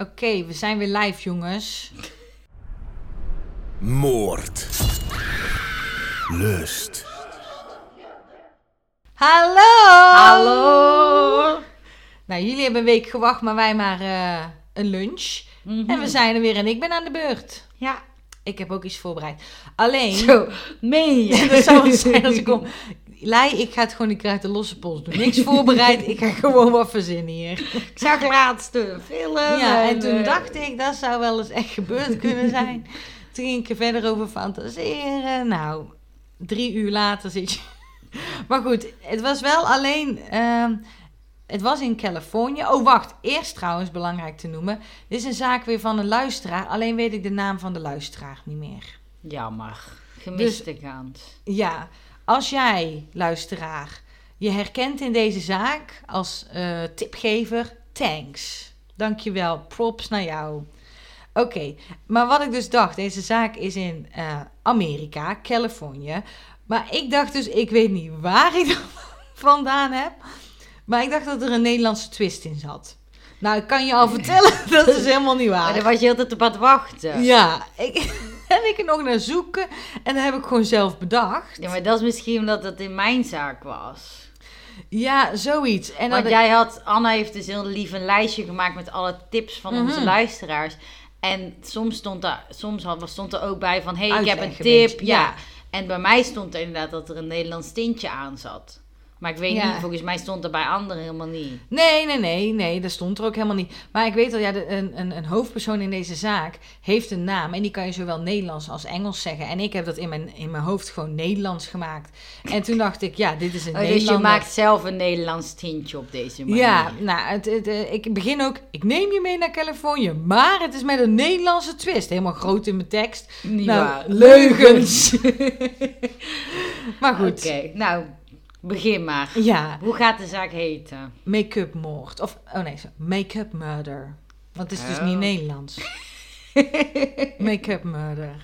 Oké, we zijn weer live, jongens. Moord. Lust. Hallo! Hallo! Nou, jullie hebben een week gewacht, maar wij maar eh, een lunch. Mhm. En we zijn er weer en ik ben aan de beurt. Ja. Ik heb ook iets voorbereid. Alleen, Zo, meen je? dat zou wel zijn als ik kom. Lei, ik ga het gewoon, ik krijg de losse pols doen. Niks voorbereid, ik ga gewoon wat verzinnen hier. Ik zag laatst een film. Ja, en toen eh, dacht ik, dat zou wel eens echt gebeurd kunnen zijn. Toen ging ik er verder over fantaseren. Nou, drie uur later zit je... Maar goed, het was wel alleen... ehm, het was in Californië. Oh, wacht. Eerst trouwens, belangrijk te noemen. Dit is een zaak weer van een luisteraar. Alleen weet ik de naam van de luisteraar niet meer. Jammer. Gemiste kans. Ja, als jij, luisteraar, je herkent in deze zaak als eh, tipgever, thanks. Dankjewel, props naar jou. Oké, maar wat ik dus dacht, deze zaak is in eh, Amerika, Californië. Maar ik dacht dus, ik weet niet waar ik dat vandaan heb. Maar ik dacht dat er een Nederlandse twist in zat. Nou, ik kan je al vertellen, dat is helemaal niet Maar daar waar. was je altijd op aan het wachten. Ja, ik, en ik er nog naar zoeken. En dat heb ik gewoon zelf bedacht. Ja, maar dat is misschien omdat het in mijn zaak was. Ja, zoiets. En Want dat jij had, Anna heeft dus heel lief een lijstje gemaakt met alle tips van onze Mhm. luisteraars. En soms stond er, soms had, stond er ook bij van, hé, hey, ik heb een tip. Ja. Ja. En bij mij stond er inderdaad dat er een Nederlands tintje aan zat. Maar ik weet Ja. niet, volgens mij stond er bij anderen helemaal niet. Nee, nee, nee, nee, dat stond er ook helemaal niet. Maar ik weet al, ja, de, een, een, een hoofdpersoon in deze zaak heeft een naam. En die kan je zowel Nederlands als Engels zeggen. En ik heb dat in mijn, in mijn hoofd gewoon Nederlands gemaakt. En toen dacht ik, ja, dit is een Oh, dus je maakt zelf een Nederlands tintje op deze manier. Ja, nou, het, het, eh, ik begin ook, ik neem je mee naar Californië, maar het is met een Nederlandse twist. Helemaal groot in mijn tekst. Niet nou, waar. leugens. maar goed, Oké, nou, begin maar. ja, Hoe gaat de zaak heten? make-up moord. Of, oh nee, zo, make-up murder. Want het is dus Oh. niet Nederlands. make-up murder.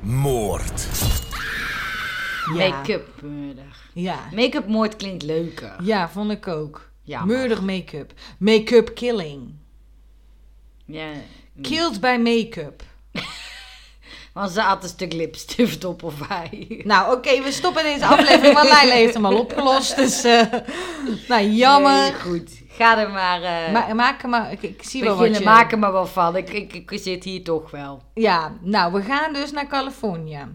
Moord. Ja. Make-up murder. Ja. Make-up moord klinkt leuker. ja, vond ik ook. Ja, Murder make-up. Make-up killing. Ja. Killed by make-up. Want ze had een stuk lipstift op of hij. Nou, oké, we stoppen deze aflevering, want Leila heeft hem al opgelost. Dus, eh, nou, jammer. Nee, goed. Ga er maar... Maar, maak er maar, ik, ik zie wel wat je... Maak er maar wel van. Ik, ik, ik zit hier toch wel. Ja, nou, we gaan dus naar Californië.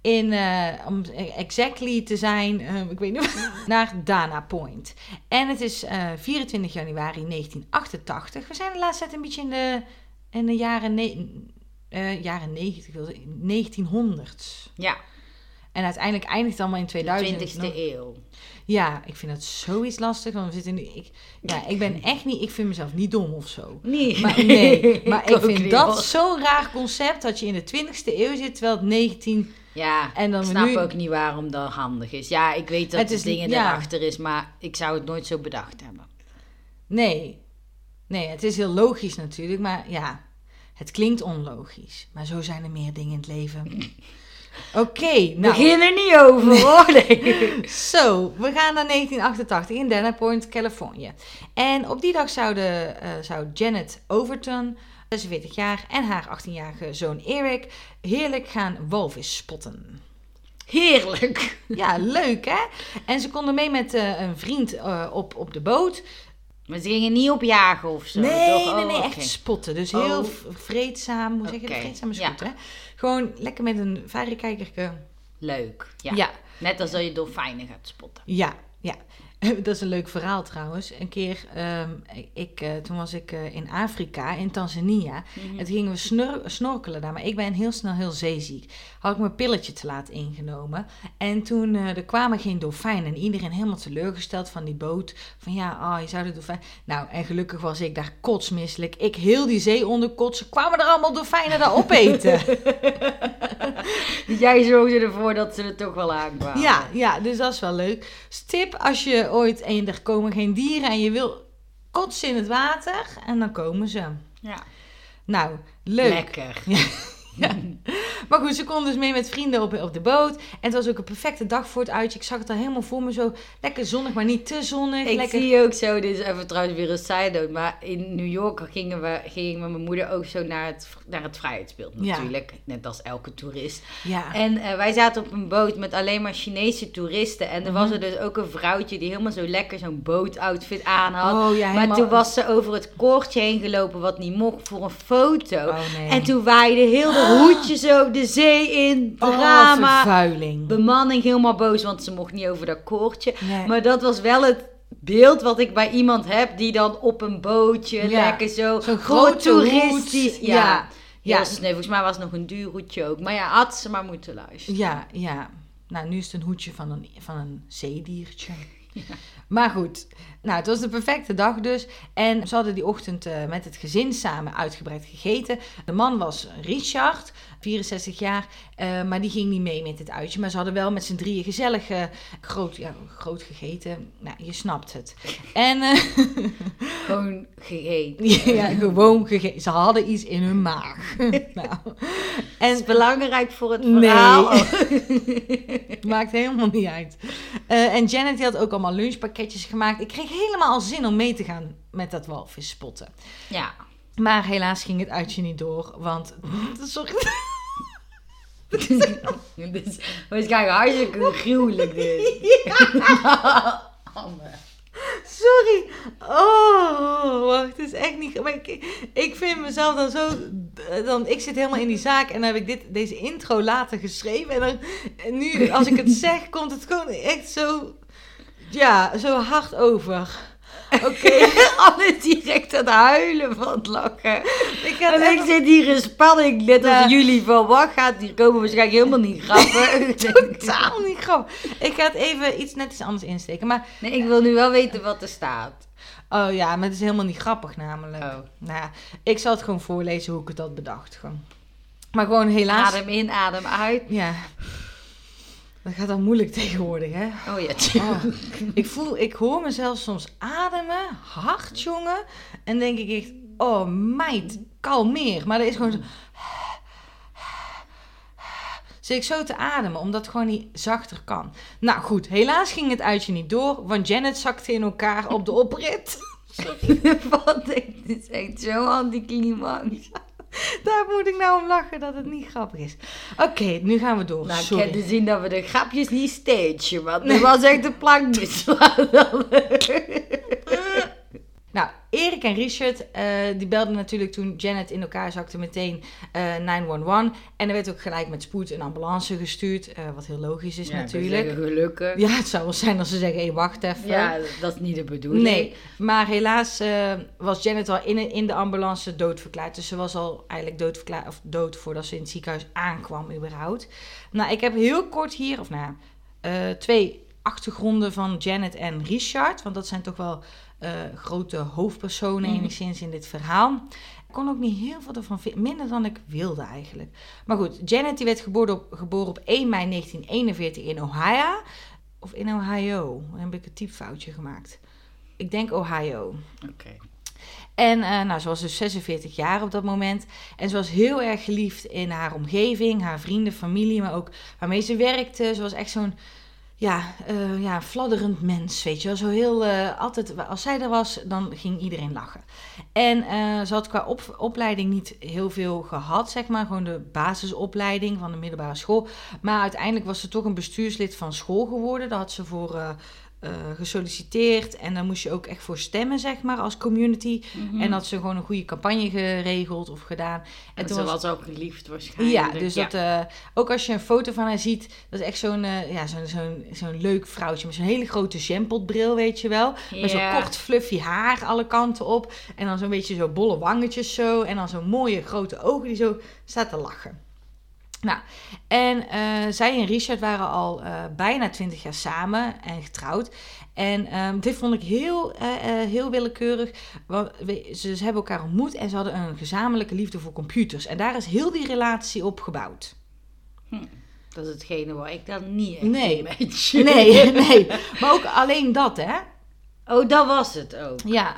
In, eh, om exactly te zijn, ik weet niet, naar Dana Point. En het is eh, 24 januari 1988. We zijn de laatste tijd een beetje in de, in de jaren, eh, jaren 90, wil ik- 1900s. Ja, En uiteindelijk eindigt het allemaal in 2000. 20e nog. eeuw. Ja, ik vind dat zoiets lastig. Want we zitten nu, ik, ja, ik ben echt niet, ik vind mezelf niet dom of zo. Nee. Maar, nee, maar ik, vind dat zo'n raar concept dat je in de 20e eeuw zit, terwijl het 19. Ja, En dan ik snap nu- ook niet waarom dat handig is. Ja, ik weet dat Het is dingen ja. erachter is, maar ik zou het nooit zo bedacht hebben. Nee. Nee, het is heel logisch natuurlijk, maar ja, het klinkt onlogisch. Maar zo zijn er meer dingen in het leven. Oké, nou. Begin er niet over, hoor. Nee. Zo, we gaan naar 1988 in Dana Point, Californië. En op die dag zouden, eh, zou Janet Overton, 46 jaar, en haar 18-jarige zoon Eric heerlijk gaan walvis spotten. Heerlijk. Ja, leuk hè? En ze konden mee met eh, een vriend eh, op, op de boot. Maar ze gingen niet op jagen of zo, nee, toch? nee, Oh, nee, echt spotten. Dus heel Oh. vreedzaam, hoe zeg je dat? Oké, Vreedzaam is ja. goed hè? Gewoon lekker met een verrekijkerke. Leuk, ja. Ja. Net als dat je dolfijnen gaat spotten. Ja, ja. Dat is een leuk verhaal trouwens. Een keer, ehm, ik, eh, toen was ik eh, in Afrika, in Tanzania. Mhm. En toen gingen we snor- snorkelen daar. Maar ik ben heel snel heel zeeziek. Had ik mijn pilletje te laat ingenomen. En toen eh, er kwamen geen dolfijnen. En iedereen helemaal teleurgesteld van die boot. Van ja, oh, je zou de dolfijn... Nou, en gelukkig was ik daar kotsmisselijk. Ik heel die zee onder kotsen. Kwamen er allemaal dolfijnen daar opeten. Jij zorgde ervoor dat ze er toch wel aankwamen. Ja, ja, dus dat is wel leuk. Dus tip als je ooit en er komen geen dieren en je wil kotsen in het water en dan komen ze. Ja. Nou, leuk. Lekker. Ja. Maar goed, ze kon dus mee met vrienden op, op de boot. En het was ook een perfecte dag voor het uitje. Ik zag het al helemaal voor me zo. Lekker zonnig, maar niet te zonnig. Ik lekker... zie ook zo, dit is even trouwens weer een side note, maar in New York gingen we, ging met mijn moeder ook zo naar het, naar het vrijheidsbeeld Ja. natuurlijk, net als elke toerist. Ja. En eh, wij zaten op een boot met alleen maar Chinese toeristen en er was Mhm. er dus ook een vrouwtje die helemaal zo lekker zo'n bootoutfit aan had. Oh ja, maar helemaal- toen was ze over het koordje heen gelopen wat niet mocht voor een foto. Oh, nee. En toen waaide heel de hoedje zo de zee in, Oh, drama. vervuiling. bemanning helemaal boos, want ze mocht niet over dat koordje. Nee. Maar dat was wel het beeld wat ik bij iemand heb die dan op een bootje Ja. lekker zo Zo'n grote toeristisch. Ja. Ja. Sneu. Volgens mij was het nog een duur hoedje ook. Maar ja, had ze maar moeten luisteren. Ja, ja. Nou, nu is het een hoedje van een, van een zeediertje. Maar goed, nou, het was de perfecte dag dus. En ze hadden die ochtend eh, met het gezin samen uitgebreid gegeten. De man was Richard, 64 jaar, eh, maar die ging niet mee met het uitje. Maar ze hadden wel met z'n drieën gezellig groot, ja, groot gegeten. Nou, je snapt het. En eh, Gewoon gegeten. ja, gewoon gegeten. Ze hadden iets in hun maag. nou, En is belangrijk voor het Nee. verhaal. Maakt helemaal niet uit. En Janet die had ook allemaal lunchpakketjes gemaakt. Ik kreeg helemaal al zin om mee te gaan met dat walvis spotten. Ja. Maar helaas ging het uitje niet door, want... Sorry. Dit is waarschijnlijk hartstikke gruwelijk dit. Anne. Sorry. Oh, wacht. Het is echt niet... Maar ik, ik vind mezelf dan zo... Dan, ik zit helemaal in die zaak en dan heb ik dit, deze intro later geschreven. En, dan, en nu, als ik het zeg, komt het gewoon echt zo... Ja, zo hard over. Oké. Anne is direct aan het huilen van het lachen. ik En ik zit hier in spanning, net als Ja. jullie van wat gaat hier komen waarschijnlijk helemaal niet grappig. totaal niet grappig. Ik ga het even iets net iets anders insteken. Maar, nee, ik wil nu wel weten wat er staat. oh ja, maar het is helemaal niet grappig namelijk. Oh. Nou ja, ik zal het gewoon voorlezen hoe ik het had bedacht. Gewoon. Maar gewoon helaas... Adem in, adem uit. Ja. Dat gaat dan moeilijk tegenwoordig, hè? Oh ja, Oh, ik voel, ik hoor mezelf soms ademen, hard, jongen. En denk ik echt, oh meid, kalmeer. Maar dat is gewoon zo... Zit ik zo te ademen, omdat het gewoon niet zachter kan. Nou goed, helaas ging het uitje niet door, want Janet zakte in elkaar op de oprit. wat dit is echt zo anticlimax. Daar moet ik nou om lachen dat het niet grappig is. Oké, nu gaan we door. Nou, ik Sorry. heb te zien dat we de grapjes niet stagen, want er was echt een plank Erik en Richard, eh, die belden natuurlijk toen Janet in elkaar zakte meteen eh 911. En er werd ook gelijk met spoed een ambulance gestuurd, eh, wat heel logisch is natuurlijk. Gelukkig. Ja, het zou wel zijn als ze zeggen, hé, wacht even. Ja, dat is niet de bedoeling. Nee, maar helaas was Janet al in, in de ambulance doodverklaard. Dus ze was al eigenlijk doodverklaard, of dood voordat ze in het ziekenhuis aankwam überhaupt. Nou, ik heb heel kort hier, of nou, ja, twee achtergronden van Janet en Richard. Want dat zijn toch wel eh, grote hoofdpersonen Mhm. enigszins in dit verhaal. Ik kon ook niet heel veel ervan vinden, minder dan ik wilde eigenlijk. Maar goed, Janet die werd geboren op, geboren op 1 mei 1941 in Ohio. Of in Ohio, dan heb ik een typfoutje gemaakt. Ik denk Ohio. Oké. En eh, nou, ze was dus 46 jaar op dat moment. En ze was heel erg geliefd in haar omgeving, haar vrienden, familie, maar ook waarmee ze werkte. Ze was echt zo'n ja, eh, ja, fladderend mens, weet je wel. Zo heel, eh, altijd, als zij er was, dan ging iedereen lachen. En eh, ze had qua op, opleiding niet heel veel gehad, zeg maar. Gewoon de basisopleiding van de middelbare school. Maar uiteindelijk was ze toch een bestuurslid van school geworden. Daar had ze voor eh, gesolliciteerd. En daar moest je ook echt voor stemmen, zeg maar, als community. Mhm. En had ze gewoon een goede campagne geregeld of gedaan. En ze was- ook geliefd waarschijnlijk. ja, dus dat, eh, ook als je een foto van haar ziet, dat is echt zo'n eh, ja, zo'n zo'n zo'n leuk vrouwtje met zo'n hele grote jampotbril, weet je wel. Met zo'n kort fluffy haar alle kanten op. En dan zo'n beetje zo bolle wangetjes zo. En dan zo'n mooie grote ogen die zo staat te lachen. Nou, en eh, zij en Richard waren al eh, bijna twintig jaar samen en getrouwd. En ehm, dit vond ik heel, eh, heel willekeurig. Want we- ze, ze hebben elkaar ontmoet en ze hadden een gezamenlijke liefde voor computers. En daar is heel die relatie op gebouwd. Dat is hetgene waar ik dan niet echt Nee. Nee, nee. Maar ook alleen dat, hè? Oh, dat was het ook. Ja.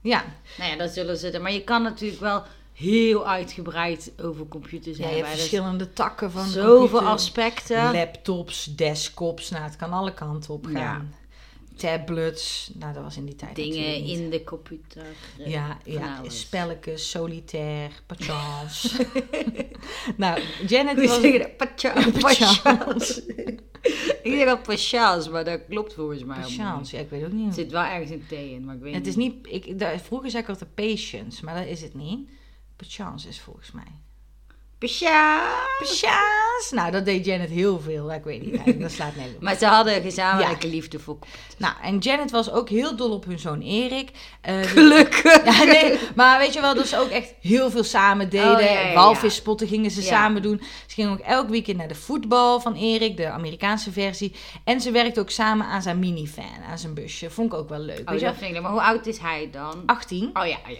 Ja. Nou ja, dat zullen ze... Maar je kan natuurlijk wel heel uitgebreid over computers Ja, hebben. Dus verschillende takken van zoveel computer. aspecten. Laptops, desktops, nou het kan alle kanten op gaan. Ja. Tablets, nou dat was in die tijd dingen niet. in de computer. eh, Ja, ja spelletjes, solitaire, pachans. nou, Janet Hoe was... dat? Pachans. Pachans. Ik zeg wel pachans, maar dat klopt volgens mij. Pachans, ja, ik weet ook niet. zit wel ergens een T in, maar ik weet Het is niet. niet... Ik, daar- vroeger zei ik altijd patience, maar dat is het niet. Pachans is volgens mij. Pachans! Nou, dat deed Janet heel veel. Ik weet niet, dat slaat nergens. Maar ze hadden gezamenlijke liefde voor computers. Nou, en Janet was ook heel dol op hun zoon Erik. Eh, Gelukkig! Ja, nee, maar weet je wel, dat ze ook echt heel veel samen deden. Oh, ja. Walvisspotten gingen ze samen doen. Ze gingen ook elk weekend naar de voetbal van Erik, de Amerikaanse versie. En ze werkte ook samen aan zijn minivan, aan zijn busje. Vond ik ook wel leuk. Oh, weet je dat wel? vind ik leuk. Maar hoe oud is hij dan? 18 Oh ja, ja.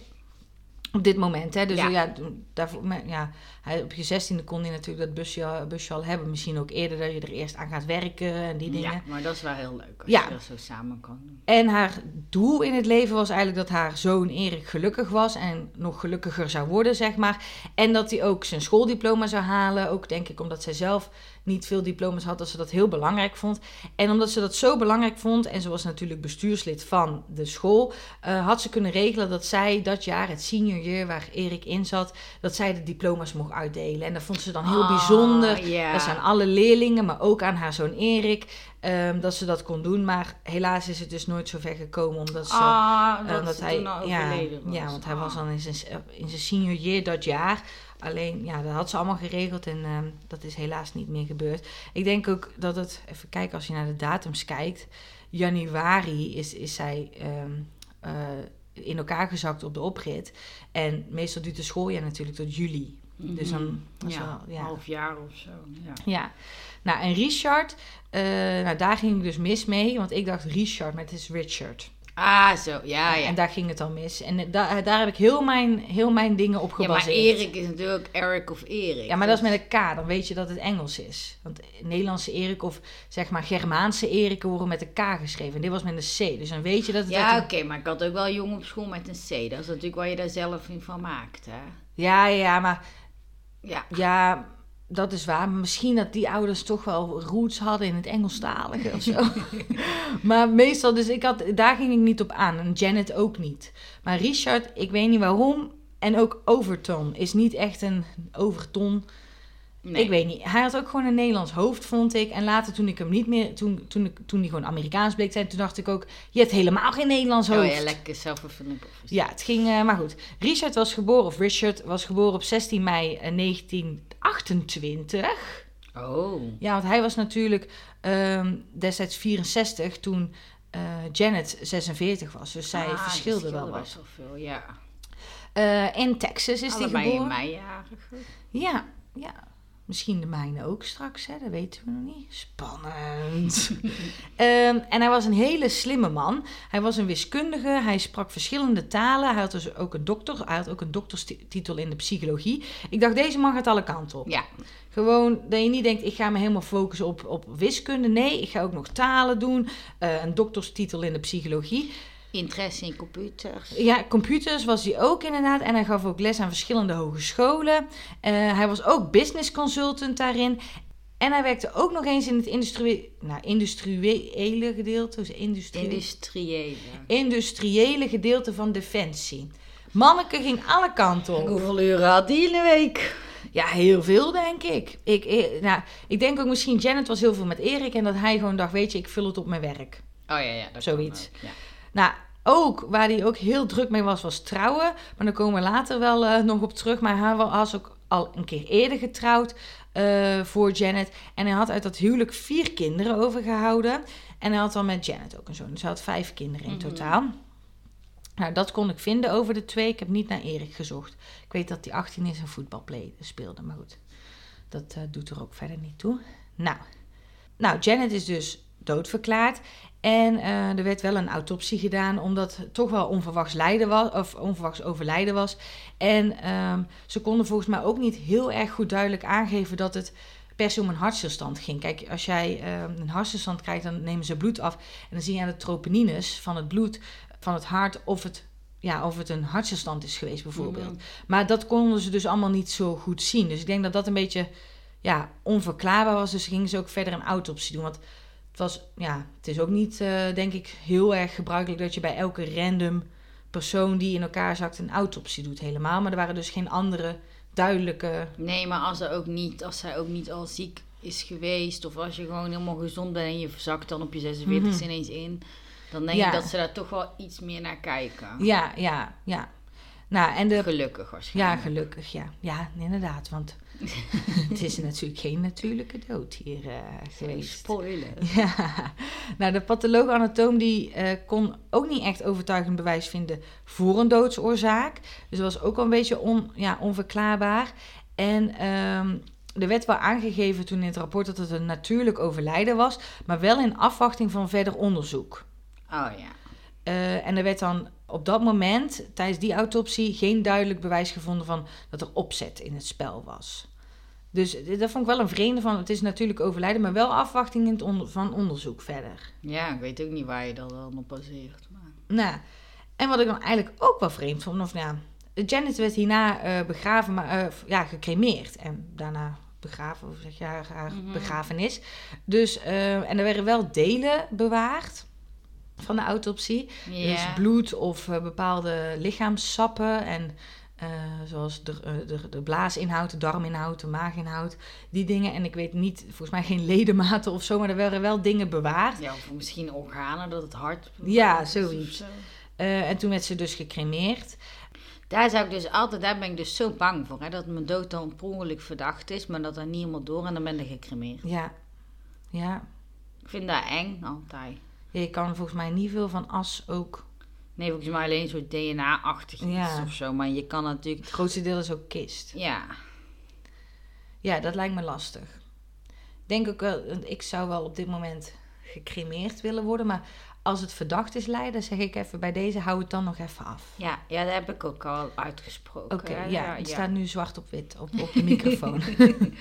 Op dit moment, hè. Dus Ja. ja, daarvoor, ja hij, op je 16e kon hij natuurlijk dat busje, busje al hebben. Misschien ook eerder dat je er eerst aan gaat werken en die dingen. Ja, maar dat is wel heel leuk als Ja. je dat zo samen kan doen. En haar doel in het leven was eigenlijk dat haar zoon Erik gelukkig was en nog gelukkiger zou worden, zeg maar. En dat hij ook zijn schooldiploma zou halen. Ook denk ik omdat zij zelf niet veel diploma's had, dat ze dat heel belangrijk vond. En omdat ze dat zo belangrijk vond, en ze was natuurlijk bestuurslid van de school, eh, had ze kunnen regelen dat zij dat jaar, het senior year waar Erik in zat, dat zij de diploma's mocht uitdelen. En dat vond ze dan heel Ah, bijzonder. ja. Dat zijn alle leerlingen, maar ook aan haar zoon Erik, ehm, dat ze dat kon doen. Maar helaas is het dus nooit zo ver gekomen, omdat ze... Ah, eh, dat omdat hij, ja, overleden was. ja, want hij was Ah. dan in zijn, in zijn senior year dat jaar. Alleen, ja, dat had ze allemaal geregeld en ehm, dat is helaas niet meer gebeurd. Ik denk ook dat het, even kijken als je naar de datums kijkt. Januari is, is zij ehm, eh, in elkaar gezakt op de oprit. En meestal duurt de schooljaar natuurlijk tot juli. Dus dan, is ja, wel- ja. half jaar of zo. Ja. Ja, nou en Richard, eh, nou daar ging ik dus mis mee, want ik dacht Richard, maar het is Richard. Ah, zo. Ja, ja. En daar ging het al mis. En eh, da- daar heb ik heel mijn, heel mijn dingen op Ja, maar gebaseerd. Erik is natuurlijk Eric of Erik. Ja, maar dat is met een K, dan weet je dat het Engels is. Want Nederlandse Erik of zeg maar Germaanse Erik worden met een K geschreven. En dit was met een C, dus dan weet je dat het... Ja, oké, maar ik had ook wel jong op school met een C. Dat is natuurlijk waar je daar zelf in van maakt, hè? ja, ja, maar Ja. ja, dat is waar. Misschien dat die ouders toch wel roots hadden in het Engelstalige of zo. maar meestal, dus ik had, daar ging ik niet op aan. En Janet ook niet. Maar Richard, ik weet niet waarom. En ook Overton is niet echt een overton. Nee. Ik weet niet. Hij had ook gewoon een Nederlands hoofd, vond ik. En later toen ik hem niet meer, toen, toen, ik, toen hij gewoon Amerikaans bleek zijn, toen dacht ik ook, je hebt helemaal geen Nederlands hoofd. Oh ja, lekker zelfvervullend profetie. Ja, het ging, eh, maar goed. Richard was geboren, of Richard was geboren op 16 mei eh, 1928. Oh. Ja, want hij was natuurlijk ehm, destijds 64 toen eh, Janet 46 was. Dus zij Ah, verschilde dat wel wat. best wel veel, ja. Eh, in Texas is hij Allebei in geboren. meijarige. Ja, ja. Misschien de mijne ook straks, hè? dat weten we nog niet. Spannend. Ehm, en hij was een hele slimme man. Hij was een wiskundige, hij sprak verschillende talen. Hij had dus ook een dokter, hij had ook een dokterstitel in de psychologie. Ik dacht, deze man gaat alle kanten op. Ja. Gewoon dat je niet denkt, ik ga me helemaal focussen op, op wiskunde. Nee, ik ga ook nog talen doen. eh, een dokterstitel in de psychologie. Interesse in computers. Ja, computers was hij ook inderdaad. En hij gaf ook les aan verschillende hogescholen. Eh, hij was ook business consultant daarin. En hij werkte ook nog eens in het industrie nou, industriële gedeelte. Dus industrie Industriële. industriële gedeelte van Defensie. Manneke ging alle kanten op. Hoeveel uren had die in een week? Ja, heel veel denk ik. Ik, ik, nou, ik denk ook misschien Janet was heel veel met Erik. En dat hij gewoon dacht, weet je, ik vul het op mijn werk. Oh ja, ja. Dat Zoiets. ook, ja. Nou, ook waar hij ook heel druk mee was, was trouwen. Maar daar komen we later wel eh, nog op terug. Maar hij was ook al een keer eerder getrouwd eh, voor Janet. En hij had uit dat huwelijk vier kinderen overgehouden. En hij had dan met Janet ook een zoon. Dus hij had vijf kinderen in Mhm. totaal. Nou, dat kon ik vinden over de twee. Ik heb niet naar Erik gezocht. Ik weet dat hij 18 is en voetbal speelde. Maar goed, dat eh, doet er ook verder niet toe. Nou, nou Janet is dus doodverklaard. En eh, er werd wel een autopsie gedaan, omdat het toch wel onverwachts, lijden was, of onverwachts overlijden was. En ehm, ze konden volgens mij ook niet heel erg goed duidelijk aangeven dat het per se om een hartstilstand ging. Kijk, als jij ehm, een hartstilstand krijgt, dan nemen ze bloed af. En dan zie je aan de troponines van het bloed, van het hart, of het ja, of het een hartstilstand is geweest bijvoorbeeld. Mhm. Maar dat konden ze dus allemaal niet zo goed zien. Dus ik denk dat dat een beetje ja, onverklaarbaar was. Dus gingen ze ook verder een autopsie doen. Want het was, ja, het is ook niet, eh, denk ik, heel erg gebruikelijk dat je bij elke random persoon die in elkaar zakt een autopsie doet helemaal. Maar er waren dus geen andere duidelijke. Nee, maar als, er ook niet, als zij ook niet al ziek is geweest... of als je gewoon helemaal gezond bent en je verzakt dan op je 46 Mhm. ineens in... dan denk Ja. ik dat ze daar toch wel iets meer naar kijken. Ja, ja, ja. Nou, en de. Gelukkig Ja, waarschijnlijk. gelukkig, ja. Ja, inderdaad. Want het is natuurlijk geen natuurlijke dood hier eh, geweest. Spoiler. Ja, nou de patholoog-anatoom die eh, kon ook niet echt overtuigend bewijs vinden voor een doodsoorzaak. Dus dat was ook wel een beetje on, ja, onverklaarbaar. En ehm, er werd wel aangegeven toen in het rapport dat het een natuurlijk overlijden was, maar wel in afwachting van verder onderzoek. Oh ja. Eh, en er werd dan op dat moment, tijdens die autopsie, geen duidelijk bewijs gevonden van dat er opzet in het spel was. Dus eh, dat vond ik wel een vreemde van, het is natuurlijk overlijden, maar wel afwachting in het onder- van onderzoek verder. Ja, ik weet ook niet waar je dat dan op baseert. Maar... Nou, en wat ik dan eigenlijk ook wel vreemd vond, of nou, Janet werd hierna eh, begraven, maar ja, gecremeerd. En daarna begraven, of zeg je, haar, haar Mhm. begrafenis. Dus, en er werden wel delen bewaard van de autopsie. Ja. Dus bloed of eh, bepaalde lichaamssappen en eh, zoals de, eh, de, de blaasinhoud, de darminhoud, de maaginhoud, die dingen. En ik weet niet, volgens mij geen ledematen of zo, maar er werden wel dingen bewaard. ja, of misschien organen, dat het hart... Ja, zoiets. zo. En toen werd ze dus gecremeerd. Daar zou ik dus altijd, daar ben ik dus zo bang voor. Hè, dat mijn dood dan per verdacht is, maar dat er niet helemaal door en dan ben ik gecremeerd. Ja, ja. Ik vind dat eng, altijd. Ja, Je kan volgens mij niet veel van as ook. Nee, volgens mij alleen zo'n DNA-achtig iets Ja. of zo. Maar je kan natuurlijk... Het grootste deel is ook kist. Ja, Ja, dat lijkt me lastig. Denk ook wel, ik zou wel op dit moment gecremeerd willen worden. Maar als het verdacht is lijden, zeg ik even bij deze, hou het dan nog even af. ja, ja, dat heb ik ook al uitgesproken. Oké, ja, het staat nu zwart op wit op, op de microfoon.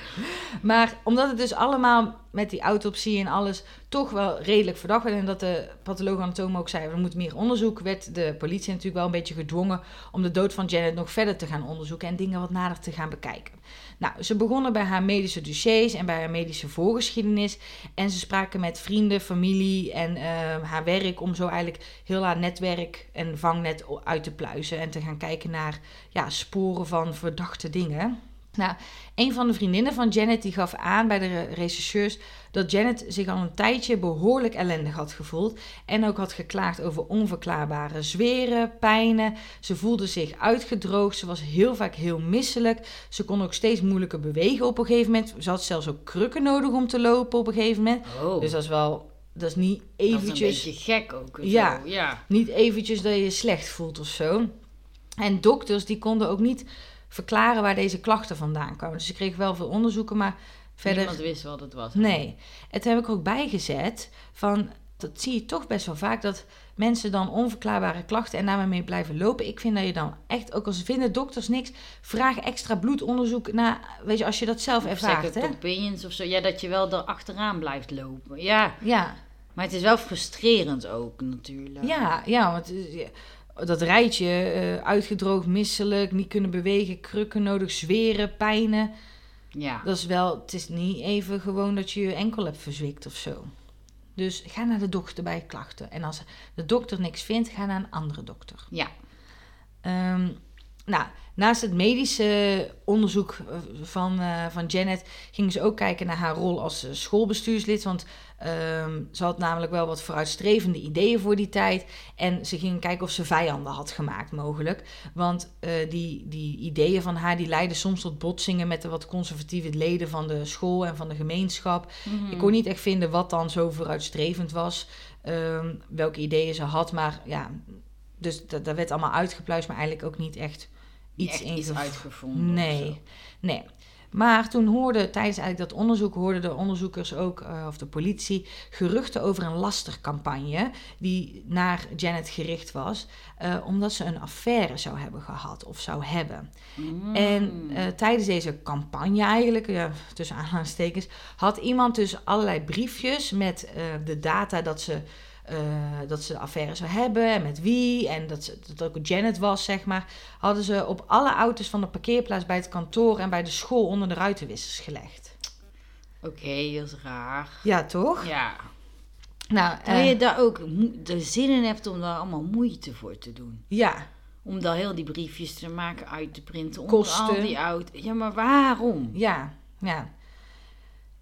maar omdat het dus allemaal met die autopsie en alles toch wel redelijk verdacht werd... en dat de patholoog-anatoom ook zei, er moet meer onderzoek... werd de politie natuurlijk wel een beetje gedwongen... om de dood van Janet nog verder te gaan onderzoeken... en dingen wat nader te gaan bekijken. Nou, ze begonnen bij haar medische dossiers en bij haar medische voorgeschiedenis... en ze spraken met vrienden, familie en eh, haar werk... om zo eigenlijk heel haar netwerk en vangnet uit te pluizen... en te gaan kijken naar ja, sporen van verdachte dingen. Nou, een van de vriendinnen van Janet die gaf aan bij de re- rechercheurs dat Janet zich al een tijdje behoorlijk ellendig had gevoeld en ook had geklaagd over onverklaarbare zweren, pijnen. Ze voelde zich uitgedroogd, ze was heel vaak heel misselijk. Ze kon ook steeds moeilijker bewegen op een gegeven moment. Ze had zelfs ook krukken nodig om te lopen op een gegeven moment. Oh, Dus dat is wel, dat is niet dat is een eventjes beetje gek ook. Ja. Ja. niet eventjes dat je je slecht voelt of zo. En dokters die konden ook niet verklaren waar deze klachten vandaan kwamen. Dus ze kregen wel veel onderzoeken, maar verder... Niemand wist wat het was. Nee. Het heb ik ook bijgezet van... Dat zie je toch best wel vaak, dat mensen dan onverklaarbare klachten en daarmee mee blijven lopen. Ik vind dat je dan echt, ook als vinden dokters niks, vraag extra bloedonderzoek na, weet je, als je dat zelf ervaart, second hè? opinions of zo. Ja, dat je wel er achteraan blijft lopen. Ja, Ja, maar het is wel frustrerend ook natuurlijk. Ja, ja, want eh, dat rijtje, eh, uitgedroogd, misselijk, niet kunnen bewegen, krukken nodig, zweren, pijnen. Ja. Dat is wel, het is niet even gewoon dat je je enkel hebt verzwikt of zo. Dus ga naar de dokter bij klachten. En als de dokter niks vindt, ga naar een andere dokter. Ja. Ehm, nou, naast het medische onderzoek eh, van, eh, van Janet gingen ze ook kijken naar haar rol als eh, schoolbestuurslid. Want ehm, ze had namelijk wel wat vooruitstrevende ideeën voor die tijd. En ze gingen kijken of ze vijanden had gemaakt, mogelijk. Want die, die ideeën van haar die leidden soms tot botsingen met de wat conservatieve leden van de school en van de gemeenschap. Mhm. Ik kon niet echt vinden wat dan zo vooruitstrevend was. ehm, welke ideeën ze had. Maar ja, dus dat, dat werd allemaal uitgepluist, maar eigenlijk ook niet echt iets, uitgevonden. Nee, nee. Maar toen hoorde, tijdens eigenlijk dat onderzoek, hoorden de onderzoekers ook, eh, of de politie, geruchten over een lastercampagne die naar Janet gericht was, eh, omdat ze een affaire zou hebben gehad of zou hebben. Mm. En eh, tijdens deze campagne eigenlijk, ja, tussen aanhalingstekens, had iemand dus allerlei briefjes met de data dat ze eh, dat ze de affaire zou hebben en met wie. En dat, ze, dat ook Janet was, zeg maar. Hadden ze op alle auto's van de parkeerplaats bij het kantoor en bij de school onder de ruitenwissers gelegd. Oké, dat is raar. Ja, toch? Ja. Nou, Terwijl eh, je daar ook de zin in hebt om daar allemaal moeite voor te doen. ja. Om daar heel die briefjes te maken, uit te printen. Kosten. al die oud. Ja, maar waarom? Ja, ja.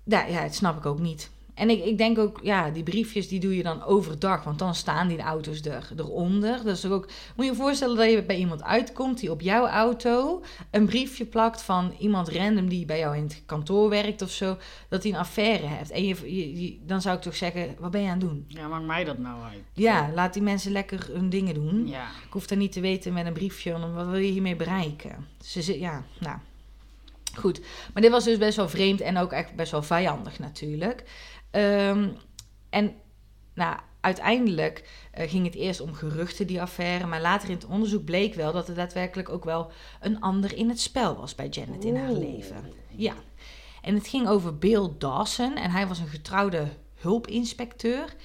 Ja, ja, dat snap ik ook niet. En ik, ik denk ook, ja, die briefjes die doe je dan overdag, want dan staan die auto's er, eronder. Toch ook, moet je je voorstellen dat je bij iemand uitkomt die op jouw auto een briefje plakt van iemand random die bij jou in het kantoor werkt of zo, dat hij een affaire heeft. En je, je- je- dan zou ik toch zeggen, wat ben je aan het doen? Ja, maakt mij dat nou uit? Ja, laat die mensen lekker hun dingen doen. Ja. Ik hoef dat niet te weten met een briefje, want wat wil je hiermee bereiken? Ze zit, ja, nou. Goed, maar dit was dus best wel vreemd en ook echt best wel vijandig natuurlijk. Ehm, en nou, uiteindelijk eh, ging het eerst om geruchten, die affaire. Maar later in het onderzoek bleek wel dat er daadwerkelijk ook wel een ander in het spel was bij Janet in haar leven. Ja, en het ging over Bill Dawson en hij was een getrouwde hulpinspecteur.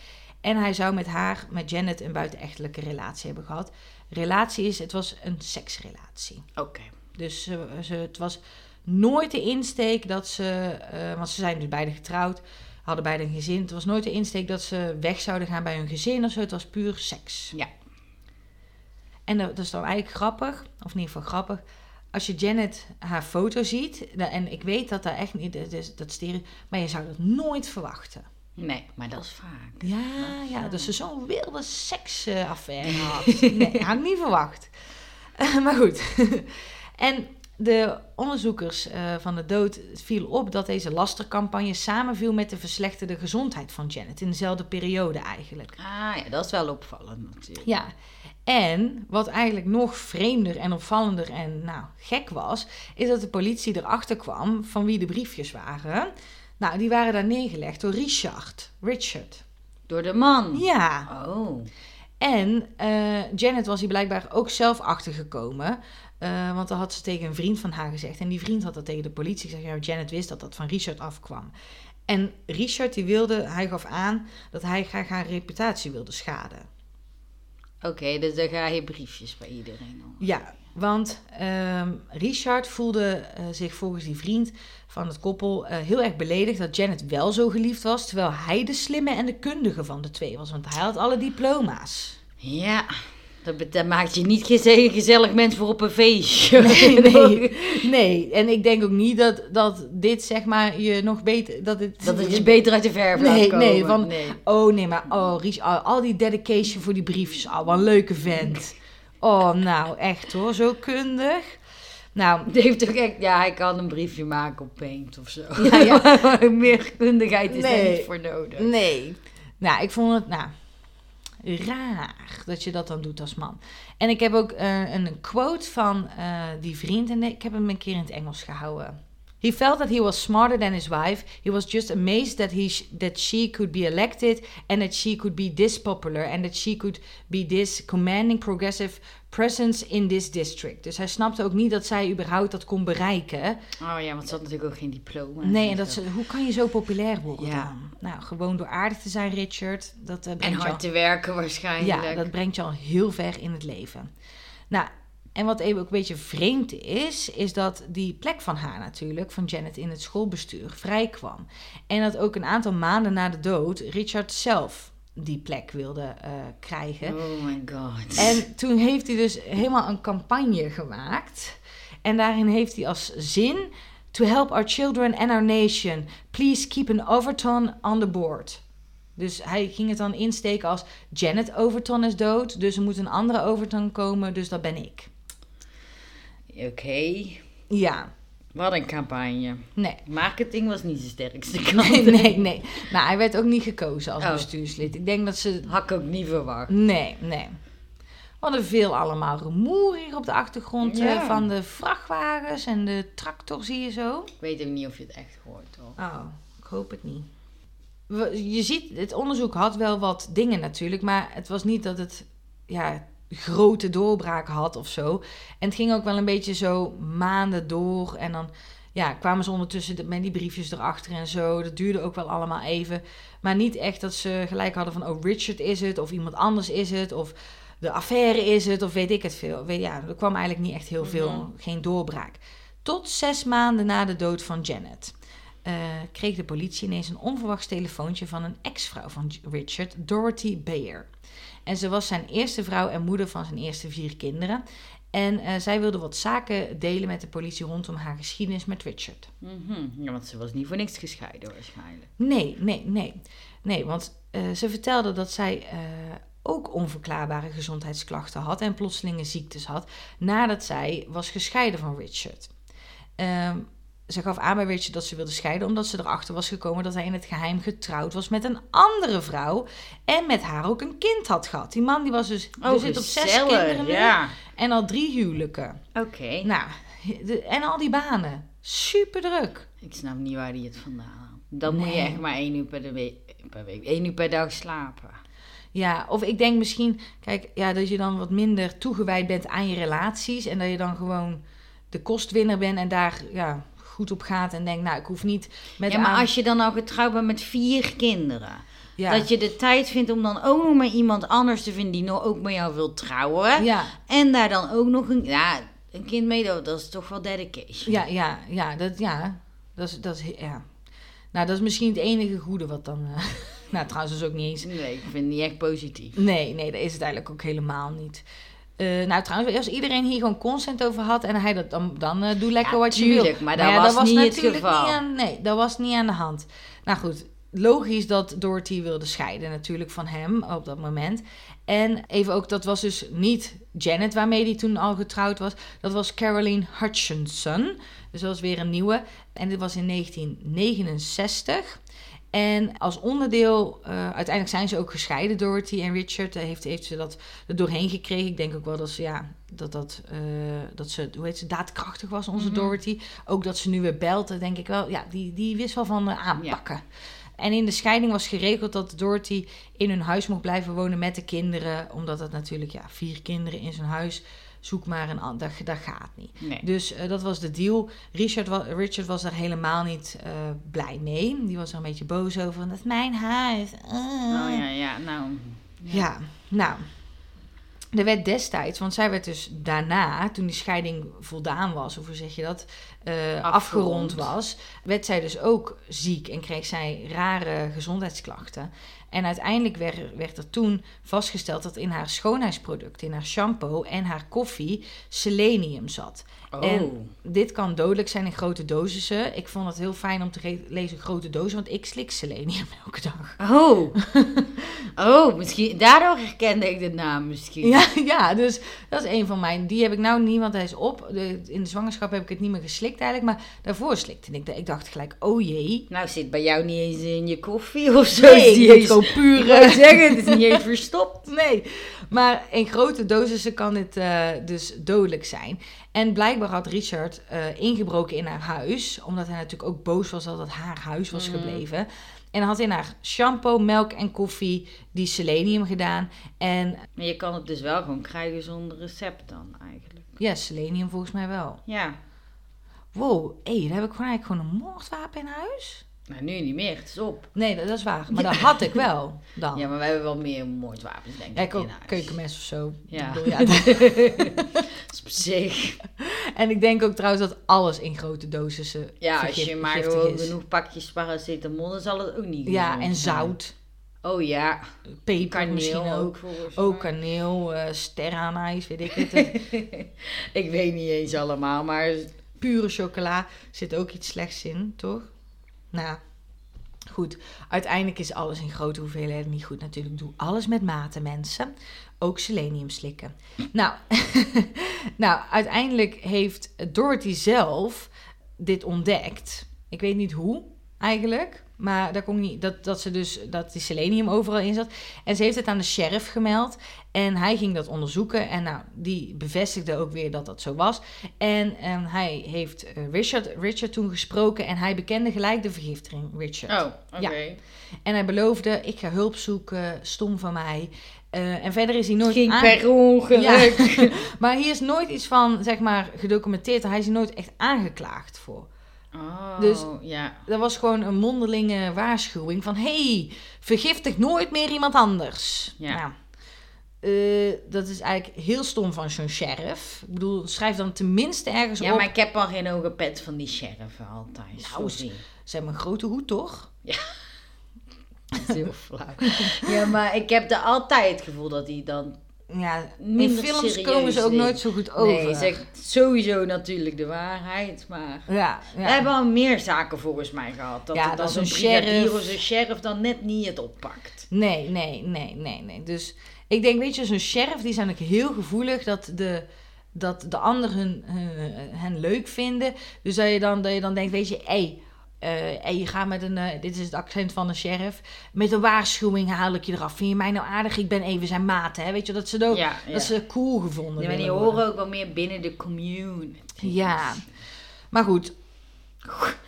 En hij zou met haar, met Janet, een buitenechtelijke relatie hebben gehad. Relatie is, het was een seksrelatie. Oké. Dus ze, ze, het was nooit de insteek dat ze, eh, want ze zijn dus beide getrouwd, hadden beide een gezin. Het was nooit de insteek dat ze weg zouden gaan bij hun gezin of zo. Het was puur seks. Ja. En dat, is dan eigenlijk grappig, of in ieder geval grappig. Als je Janet haar foto ziet, en ik weet dat daar echt niet, dat, is, dat stereo, maar je zou dat nooit verwachten. Nee, maar dat is vaak. Ja, ja, dat ze zo'n wilde seksaffaire had. Nee, had ik niet verwacht. maar goed. en de onderzoekers eh, van de dood viel op dat deze lastercampagne samenviel met de verslechterde gezondheid van Janet. In dezelfde periode eigenlijk. Ah ja, dat is wel opvallend natuurlijk. Ja, en wat eigenlijk nog vreemder en opvallender en nou gek was, is dat de politie erachter kwam van wie de briefjes waren. Nou, die waren daar neergelegd door Richard. Richard. Door de man. Ja. Oh. En eh, Janet was hier blijkbaar ook zelf achtergekomen. Eh, want dan had ze tegen een vriend van haar gezegd. En die vriend had dat tegen de politie gezegd. Ja, Janet wist dat dat van Richard afkwam. En Richard die wilde, hij gaf aan dat hij graag haar reputatie wilde schaden. Oké, dus dan ga je briefjes bij iedereen om. Ja, want ehm, Richard voelde eh, zich volgens die vriend van het koppel eh, heel erg beledigd dat Janet wel zo geliefd was, terwijl hij de slimme en de kundige van de twee was, want hij had alle diploma's. Ja, dat, dat maakt je niet geze- gezellig mens voor op een feestje. Nee, nee, nee. En ik denk ook niet dat, dat dit zeg maar je nog beter dat het Dat het je beter uit de verf laat Nee, komen. nee, van- nee. Oh nee, maar oh, al, al die dedication voor die briefjes, al wat een leuke vent. Oh, nou echt hoor, zo kundig. Nou, Die heeft toch echt, ja, hij kan een briefje maken op Paint of zo. Ja, ja. Meer kundigheid is Nee. er niet voor nodig. Nee. Nou, ik vond het, nou, raar dat je dat dan doet als man. En ik heb ook eh, een quote van eh, die vriend, en ik heb hem een keer in het Engels gehouden. He felt that he was smarter than his wife. He was just amazed that, he that she could be elected and that she could be this popular and that she could be this commanding progressive presence in this district. Dus hij snapte ook niet dat zij überhaupt dat kon bereiken. Oh ja, want ze had natuurlijk ook geen diploma. Nee, en dat ze, hoe kan je zo populair worden Ja. dan? Nou, gewoon door aardig te zijn, Richard. Dat, eh, En al, hard te werken waarschijnlijk. ja, dat brengt je al heel ver in het leven. Nou, en wat even ook een beetje vreemd is, is dat die plek van haar natuurlijk, van Janet in het schoolbestuur, vrij kwam. En dat ook een aantal maanden na de dood Richard zelf die plek wilde eh, krijgen. Oh my god. En toen heeft hij dus helemaal een campagne gemaakt. En daarin heeft hij als zin... To help our children and our nation, please keep an Overton on the board. Dus hij ging het dan insteken als... Janet Overton is dood, dus er moet een andere Overton komen, dus dat ben ik. Oké. Ja, Wat een campagne. nee. Marketing was niet zijn sterkste kant. Nee, nee, nee. Nou, hij werd ook niet gekozen als Oh. bestuurslid. Ik denk dat ze... Had ik ook niet verwacht. Nee, nee. We hadden veel allemaal rumoer hier op de achtergrond Ja. eh, van de vrachtwagens en de tractor, zie je zo. Ik weet ook niet of je het echt hoort hoor. Oh, ik hoop het niet. We- Je ziet, het onderzoek had wel wat dingen natuurlijk, maar het was niet dat het ja, grote doorbraak had of zo. En het ging ook wel een beetje zo maanden door en dan, ja, kwamen ze ondertussen de- met die briefjes erachter en zo. Dat duurde ook wel allemaal even. Maar niet echt dat ze gelijk hadden van, oh, Richard is het, of iemand anders is het, of de affaire is het, of weet ik het veel. Weet, ja, er kwam eigenlijk niet echt heel veel, Mhm. geen doorbraak. Tot zes maanden na de dood van Janet. eh, kreeg de politie ineens een onverwachts telefoontje van een ex-vrouw van Richard, Dorothy Bayer. En ze was zijn eerste vrouw en moeder van zijn eerste vier kinderen. En eh, zij wilde wat zaken delen met de politie rondom haar geschiedenis met Richard. Mhm. Ja, want ze was niet voor niks gescheiden waarschijnlijk. Nee, nee, nee. Nee, want eh, ze vertelde dat zij eh, ook onverklaarbare gezondheidsklachten had en plotselinge ziektes had nadat zij was gescheiden van Richard. Ehm, ze gaf aan bij Richard dat ze wilde scheiden omdat ze erachter was gekomen dat hij in het geheim getrouwd was met een andere vrouw en met haar ook een kind had gehad. Die man die was dus, Oh, zit op zes kinderen nu Ja. en al drie huwelijken. Oké. Nou, de- en al die banen. Super druk. Ik snap niet waar hij het vandaan haalt. Dan moet je echt maar één uur per, de week, per week, één uur per dag slapen. Ja, of ik denk misschien, kijk, ja, dat je dan wat minder toegewijd bent aan je relaties. En dat je dan gewoon de kostwinner bent en daar ja, goed op gaat. En denkt, nou, ik hoef niet met ja, maar aan- als je dan al getrouwd bent met vier kinderen... ja, Dat je de tijd vindt om dan ook nog maar iemand anders te vinden... die nog ook met jou wil trouwen. ja, En daar dan ook nog een, ja, een kind mee... Dat dat is toch wel dedication. ja, ja, ja, dat, ja, dat is, dat is, ja. Nou, dat is misschien het enige goede wat dan... eh, nou, trouwens, dat is ook niet eens... Nee, ik vind het niet echt positief. Nee, nee, dat is het eigenlijk ook helemaal niet. Eh, nou, trouwens, als iedereen hier gewoon consent over had en hij dat dan, dan eh, doe lekker Ja, wat je wil. tuurlijk, maar dat was niet het geval. Niet aan, nee, dat was niet aan de hand. Nou goed, logisch dat Dorothy wilde scheiden natuurlijk van hem op dat moment. En even ook, dat was dus niet Janet waarmee hij toen al getrouwd was. Dat was Caroline Hutchinson. Dus dat was weer een nieuwe. En dit was in 1969. En als onderdeel, eh, uiteindelijk zijn ze ook gescheiden, Dorothy en Richard. Eh, heeft, heeft ze dat er doorheen gekregen. Ik denk ook wel dat ze, ja, dat, dat, eh, dat ze, hoe heet ze, daadkrachtig was, onze Mhm. Dorothy. Ook dat ze nu weer belt, dat denk ik wel. Ja, die, die wist wel van aanpakken. En in de scheiding was geregeld dat Dorothy in hun huis mocht blijven wonen met de kinderen. Omdat het natuurlijk, ja, vier kinderen in zijn huis. Zoek maar een ander, dat, dat gaat niet. Nee. Dus eh, dat was de deal. Richard, wa- Richard was daar helemaal niet eh, blij mee. Die was er een beetje boos over. Dat is mijn huis. Ah. Oh ja, ja, nou... Ja, nou. Er werd destijds, want zij werd dus daarna, toen die scheiding voldaan was, of hoe zeg je dat, eh, afgerond. Afgerond. was, werd zij dus ook ziek en kreeg zij rare gezondheidsklachten. En uiteindelijk werd, er toen vastgesteld dat in haar schoonheidsproduct, in haar shampoo en haar koffie, selenium zat. Oh. En dit kan dodelijk zijn in grote dosissen. Ik vond het heel fijn om te lezen grote dozen, want ik slik selenium elke dag. Oh. oh, misschien... Daardoor herkende ik de naam misschien. Ja, ja, dus dat is een van mijn. Die heb ik nou niet, want hij is op. De, in de zwangerschap heb ik het niet meer geslikt eigenlijk, maar daarvoor slikte ik. Ik dacht gelijk, oh jee. Nou zit bij jou niet eens in je koffie of zo. Nee, die het eens- gewoon Ik wou zeggen, het is niet eens verstopt. Nee, maar in grote dosissen kan dit eh, dus dodelijk zijn. En blijkbaar had Richard eh, ingebroken in haar huis, omdat hij natuurlijk ook boos was dat het haar huis was Mm. gebleven. En had in haar shampoo, melk en koffie die selenium gedaan. En Maar je kan het dus wel gewoon krijgen zonder recept dan eigenlijk. ja, selenium volgens mij wel. Ja. Wow, hé, dan heb ik gewoon eigenlijk gewoon een moordwapen in huis. Nou, nu niet meer. Het is op. Nee, dat, dat is waar. Maar dat had ik wel dan. Ja, maar wij hebben wel meer moordwapens, denk ik. Ja, ik ook keukenmes of zo. Ja. Bedoel, ja, dat- is op zich. en ik denk ook trouwens dat alles in grote dosissen Ja, als je maar genoeg pakjes paracetamol, dan zal het ook niet Ja, en zout, Oh ja, peper kaneel misschien ook. ook kaneel, eh sterrenanijs, weet ik het. ik weet niet eens allemaal, maar Pure chocola zit ook iets slechts in, toch? Nou, goed. Uiteindelijk is alles in grote hoeveelheden niet goed. Natuurlijk, doe alles met mate, mensen. Ook selenium slikken. Nou, nou, uiteindelijk heeft Dorothy zelf dit ontdekt. Ik weet niet hoe, eigenlijk. Maar dat, kon niet, dat, dat ze dus dat die selenium overal in zat. En ze heeft het aan de sheriff gemeld. En hij ging dat onderzoeken. En nou, die bevestigde ook weer dat dat zo was. En ehm, hij heeft eh, Richard, Richard toen gesproken. En hij bekende gelijk de vergiftiging, Richard. Oh, oké. Ja. En hij beloofde, ik ga hulp zoeken, stom van mij. Eh, en verder is hij nooit Ging aan- per ongeluk. Ja. maar hier is nooit iets van, zeg maar, gedocumenteerd. Hij is nooit echt aangeklaagd voor. Oh, Dus- ja. Dat was gewoon een mondelinge waarschuwing van... hey, vergiftig nooit meer iemand anders. Ja. Nou, eh, dat is eigenlijk heel stom van zo'n sheriff. Ik bedoel, schrijf dan tenminste ergens Ja, op... maar ik heb al geen hoge pet van die sheriff altijd. Nou, Sorry. Ze hebben een grote hoed, toch? Dat is heel flauw. Ja, maar ik heb er altijd het gevoel dat hij dan... Ja, in films komen ze ook nooit zo goed over. Nee, zegt sowieso natuurlijk de waarheid, maar... Ja, ja. We hebben al meer zaken volgens mij gehad. Dat, Ja, dat een sheriff. of zo'n sheriff dan net niet het oppakt. Nee, nee, nee, nee, nee. Dus ik denk, weet je, zo'n sheriff, die zijn ook heel gevoelig dat de, dat de anderen hun, hun- hen leuk vinden. Dus dat je dan, dat je dan denkt, weet je, hé, hey, eh, hey, je gaat met een, eh, dit is het accent van een sheriff, met een waarschuwing haal ik je eraf. Vind je mij nou aardig? Ik ben even zijn maat, hè? Weet je, dat ze, dat, Ja, ja. dat ze cool gevonden Ja, maar die worden. horen ook wel meer binnen de community. Ja, maar goed.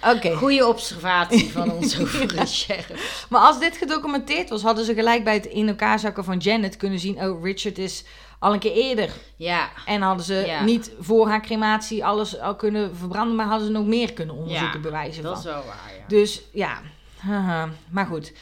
Oké. Goeie observatie van ons over sheriff. Maar als dit gedocumenteerd was, hadden ze gelijk bij het in elkaar zakken van Janet kunnen zien: oh, Richard is al een keer eerder. Ja, En hadden ze Ja. niet voor haar crematie alles al kunnen verbranden, maar hadden ze nog meer kunnen onderzoeken, Ja, bewijzen dat van. is wel waar, ja. Dus ja, haha. maar goed.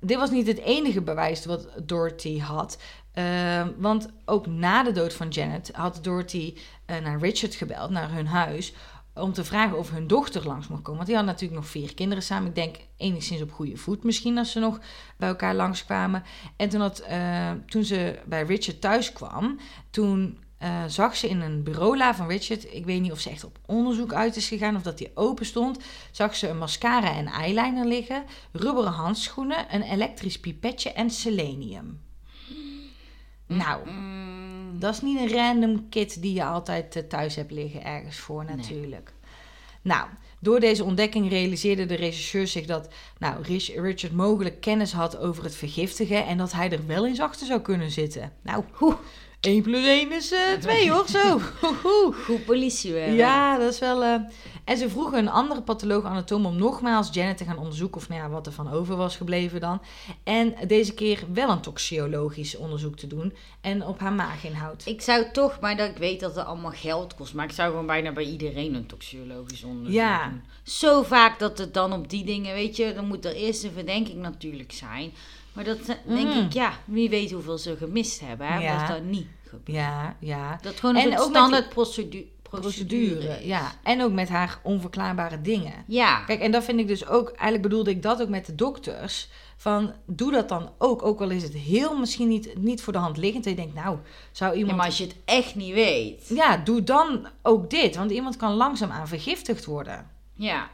Dit was niet het enige bewijs wat Dorothy had. Ehm, want ook na de dood van Janet had Dorothy eh, naar Richard gebeld, naar hun huis, om te vragen of hun dochter langs mocht komen. Want die had natuurlijk nog vier kinderen samen. Ik denk enigszins op goede voet misschien als ze nog bij elkaar langskwamen. En toen, eh, toen ze bij Richard thuis kwam, toen eh, zag ze in een bureaula van Richard, ik weet niet of ze echt op onderzoek uit is gegaan of dat die open stond, zag ze een mascara en eyeliner liggen, rubberen handschoenen, een elektrisch pipetje en selenium. Nou, Mm, dat is niet een random kit die je altijd eh, thuis hebt liggen ergens voor natuurlijk. Nou, door deze ontdekking realiseerde de regisseur zich dat nou, Rich- Richard mogelijk kennis had over het vergiftigen en dat hij er wel eens achter zou kunnen zitten. Nou, 1 plus 1 is 2 hoor, zo. Goed politiewerk. Ja, dat is wel. eh, En ze vroegen een andere patholoog-anatoom om nogmaals Janet te gaan onderzoeken of nou ja, wat er van over was gebleven dan. En deze keer wel een toxicologisch onderzoek te doen en op haar maaginhoud. Ik zou toch, maar dat ik weet dat het allemaal geld kost, maar ik zou gewoon bijna bij iedereen een toxicologisch onderzoek Ja. doen. Zo vaak dat het dan op die dingen, weet je, dan moet er eerst een verdenking natuurlijk zijn. Maar dat eh, denk Mm. ik, ja, wie weet hoeveel ze gemist hebben, hè, Ja. als dat niet gebeurt. Ja, ja. Dat gewoon En een standaard procedu- procedure. Procedure, ja. En ook met haar onverklaarbare dingen. Ja. Kijk, en dat vind ik dus ook, eigenlijk bedoelde ik dat ook met de dokters. Van doe dat dan ook, ook al is het heel misschien niet, niet voor de hand liggend. Dat je denkt, nou, zou Ja, iemand. maar als je het echt niet weet. Ja, doe dan ook dit. Want iemand kan langzaamaan vergiftigd worden. Ja.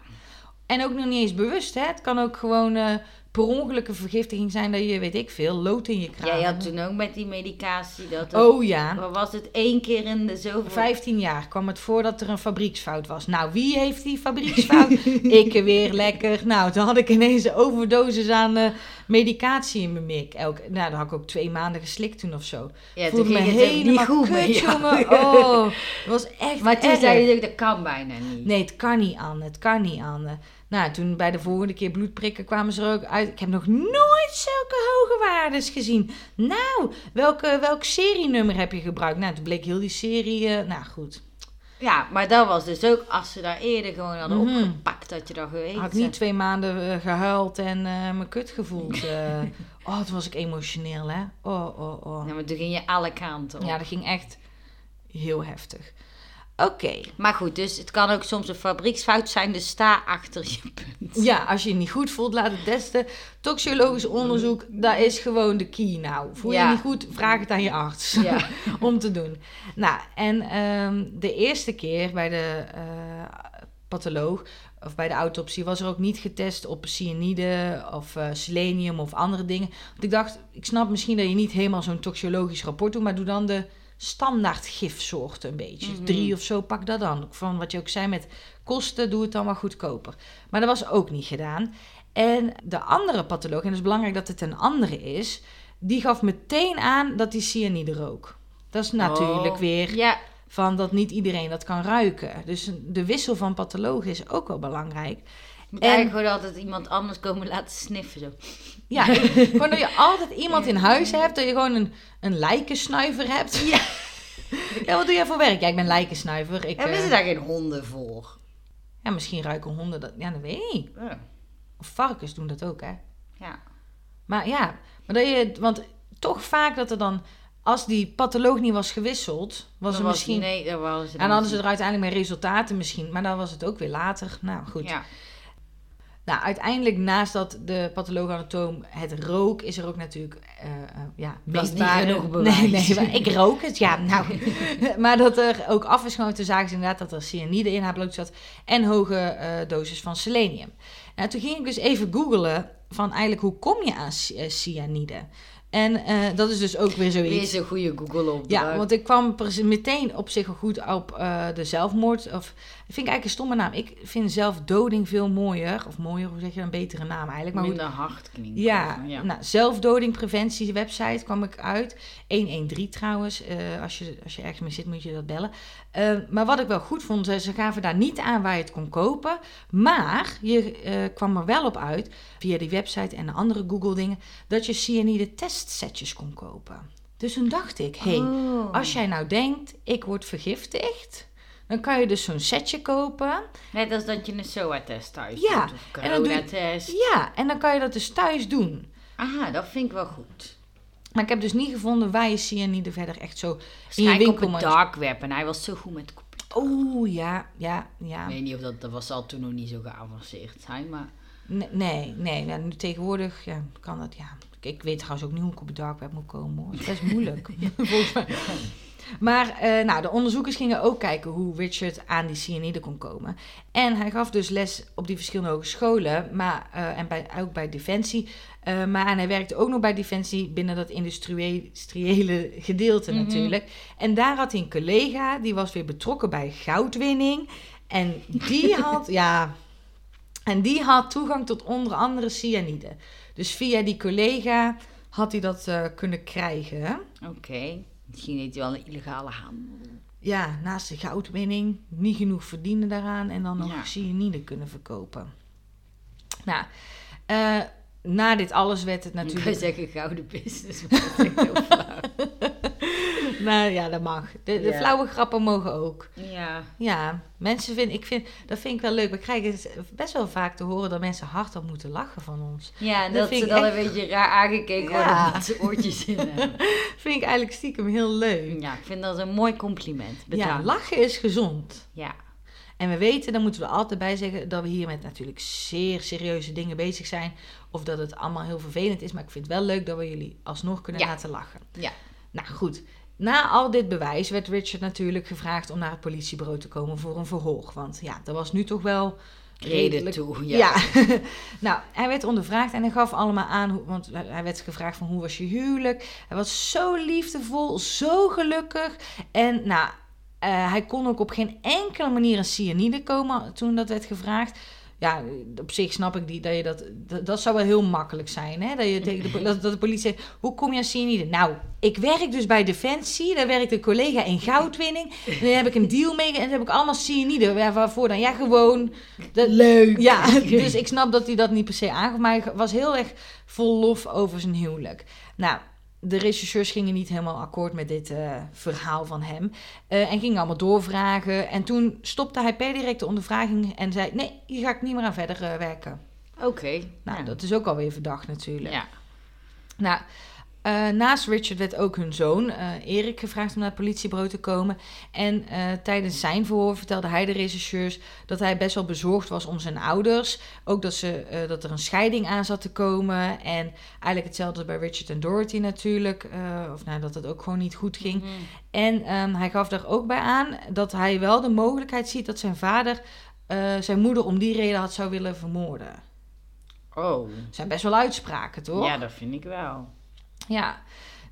En ook nog niet eens bewust, hè? Het kan ook gewoon eh per ongeluk een vergiftiging zijn dat je, weet ik veel, lood in je kraag Ja, je had toen ook met die medicatie dat het, Oh ja. wat was het één keer in de zoveel 15 jaar kwam het voor dat er een fabrieksfout was. Nou, wie heeft die fabrieksfout? ik weer lekker. Nou, toen had ik ineens een overdosis aan eh, medicatie in mijn mik. Elk, nou, dan had ik ook twee maanden geslikt toen of zo. Ja, Voelde toen me ging het helemaal niet goed kut, jongen. Oh, dat was echt Maar toen zei je dat kan bijna niet. Nee, het kan niet, Anne. Het kan niet, Anne. Nou, toen bij de volgende keer bloedprikken kwamen ze er ook uit. Ik heb nog nooit zulke hoge waardes gezien. Nou, welke, welk serienummer heb je gebruikt? Nou, toen bleek heel die serie... eh, nou, goed. Ja, maar dat was dus ook, als ze daar eerder gewoon hadden Mhm. opgepakt, dat je dat geweten. Had ik niet twee maanden eh, gehuild en eh mijn kut gevoeld. oh, toen was ik emotioneel, hè. Oh, oh, oh. Ja, maar toen ging je alle kanten op. Ja, dat ging echt heel heftig. Oké. Maar goed, dus het kan ook soms een fabrieksfout zijn, dus sta achter je punt. Ja, als je je niet goed voelt, laat het testen. Toxicologisch onderzoek, dat is gewoon de key nou. Voel je Ja. je niet goed, vraag het aan je arts Ja. om te doen. Nou, en ehm, de eerste keer bij de eh, patholoog of bij de autopsie was er ook niet getest op cyanide of eh, selenium of andere dingen. Want ik dacht, ik snap misschien dat je niet helemaal zo'n toxicologisch rapport doet, maar doe dan de standaard gifsoorten een beetje. Mhm. Drie of zo, pak dat dan. Van wat je ook zei met kosten, doe het dan maar goedkoper. Maar dat was ook niet gedaan. En de andere patholoog, en het is belangrijk dat het een andere is, die gaf meteen aan dat die cyanide rook. Dat is natuurlijk Oh. weer Ja, van dat niet iedereen dat kan ruiken. Dus de wissel van pathologen is ook wel belangrijk. moet En- eigenlijk gewoon altijd iemand anders komen laten sniffen. Zo. Ja, gewoon dat je altijd iemand in huis hebt, dat je gewoon een, een lijkensnuiver hebt. Ja. wat doe jij voor werk? Ja, ik ben lijkensnuiver. Ik, Hebben eh, ze daar geen honden voor? Ja, misschien ruiken honden dat. Ja, dat weet ik niet. Ja. Of varkens doen dat ook, hè? ja. Maar ja, maar dat je, want toch vaak dat er dan, als die patholoog niet was gewisseld, was Dan er misschien. Nee, dat was het en dan hadden ze er uiteindelijk meer resultaten misschien, maar dan was het ook weer later. Nou goed. Ja. Nou, uiteindelijk naast dat de patholoog-anatoom het rook, is er ook natuurlijk, eh, ja, niet meetbare- genoeg bewijs. Nee, nee, maar ik rook het, ja, nou. maar dat er ook af is zagen ze inderdaad dat er cyanide in haar bloed zat en hoge eh dosis van selenium. Nou, toen ging ik dus even googlen van eigenlijk hoe kom je aan cy- cyanide? En dat is dus ook weer zoiets. Weer zo'n goede Google op. Ja, want ik kwam meteen op zich goed op de zelfmoord. Of, dat vind ik eigenlijk een stomme naam. Ik vind zelfdoding veel mooier. Of mooier, hoe zeg je een betere naam eigenlijk. Maar Minder hard klinkt. ja, ja. Nou, zelfdodingpreventie website kwam ik uit. 113 trouwens. Eh, als, je, als je ergens mee zit, moet je dat bellen. Eh, maar wat ik wel goed vond, ze ze gaven daar niet aan waar je het kon kopen. Maar je eh, kwam er wel op uit, via die website en de andere Google dingen, dat je cyanide testsetjes kon kopen. Dus toen dacht ik, hé, hey, Oh. als jij nou denkt, ik word vergiftigd... Dan kan je dus zo'n setje kopen. Net als dat je een SOA-test thuis Ja, doet. Of en doe je- corona-test. Ja, en dan kan je dat dus thuis doen. Aha, dat vind ik wel goed. Maar ik heb dus niet gevonden waar je cyanide verder echt zo in je op het dark web. En hij was zo goed met. Oeh, ja, ja, ja. Ik weet niet of dat, dat was al toen nog niet zo geavanceerd zijn, maar... Nee, nee, nee. Nou, nu tegenwoordig ja, kan dat, ja. Ik- weet trouwens ook niet hoe ik op het dark web moet komen, hoor. Het is best moeilijk, volgens mij. Maar eh, nou, de onderzoekers gingen ook kijken hoe Richard aan die cyanide kon komen. En hij gaf dus les op die verschillende hogescholen, maar, eh, en bij, ook bij Defensie. Eh, maar en hij werkte ook nog bij Defensie binnen dat industriële gedeelte Mhm. natuurlijk. En daar had hij een collega, die was weer betrokken bij goudwinning. En die had, ja, en die had toegang tot onder andere cyanide. Dus via die collega had hij dat kunnen krijgen. Oké. Misschien heeft hij wel een illegale handel. Ja, naast de goudwinning niet genoeg verdienen daaraan en dan nog Ja. cyanide kunnen verkopen. Nou, eh, na dit alles werd het Ik natuurlijk... kan zeggen gouden business, maar dat vind ik heel flauw. Nou ja, dat mag. De, de Ja. flauwe grappen mogen ook. Ja. Ja, mensen vinden, ik vind, dat vind ik wel leuk. We krijgen het best wel vaak te horen dat mensen hardop moeten lachen van ons. Ja, en Dat ze dan echt- een beetje raar aangekeken worden ze oortjes in hebben. Vind ik eigenlijk stiekem heel leuk. Ja, ik vind dat een mooi compliment. Ja, lachen is gezond. Ja. En we weten, daar moeten we altijd bij zeggen, dat we hier met natuurlijk zeer serieuze dingen bezig zijn. Of dat het allemaal heel vervelend is. Maar ik vind het wel leuk dat we jullie alsnog kunnen Ja. laten lachen. Ja. Nou goed, na al dit bewijs werd Richard natuurlijk gevraagd om naar het politiebureau te komen voor een verhoor. Want ja, dat was nu toch wel Reden redelijk- toe. Ja. Ja. nou, hij werd ondervraagd en hij gaf allemaal aan, want hij werd gevraagd van hoe was je huwelijk. Hij was zo liefdevol, zo gelukkig. En nou, eh, hij kon ook op geen enkele manier een cyanide komen toen dat werd gevraagd. Ja, op zich snap ik die, dat je dat, dat... dat zou wel heel makkelijk zijn, hè? Dat, je tegen de, dat, dat de politie zegt, hoe kom je aan cyanide? Nou, ik werk dus bij Defensie. Daar werkt een collega in goudwinning. En daar heb ik een deal mee. En dan heb ik allemaal cyanide. Waarvoor dan? Ja, gewoon... Dat, Leuk. ja, dus ik snap dat hij dat niet per se aangaf. Maar hij was heel erg vol lof over zijn huwelijk. Nou, de rechercheurs gingen niet helemaal akkoord met dit eh, verhaal van hem. eh, en gingen allemaal doorvragen. En toen stopte hij per direct de ondervraging en zei... Nee, hier ga ik niet meer aan verder eh, werken. Oké. Nou, ja. dat is ook alweer verdacht natuurlijk. Ja. Nou, eh, naast Richard werd ook hun zoon, eh, Erik, gevraagd om naar het politiebureau te komen. En eh, tijdens zijn verhoor vertelde hij de rechercheurs dat hij best wel bezorgd was om zijn ouders. Ook dat, ze, dat er een scheiding aan zat te komen. En eigenlijk hetzelfde bij Richard en Dorothy natuurlijk. of nou, dat het ook gewoon niet goed ging. Mhm. En ehm, hij gaf daar ook bij aan dat hij wel de mogelijkheid ziet dat zijn vader zijn moeder om die reden had zou willen vermoorden. Oh. Dat zijn best wel uitspraken, toch? Ja, dat vind ik wel. Ja,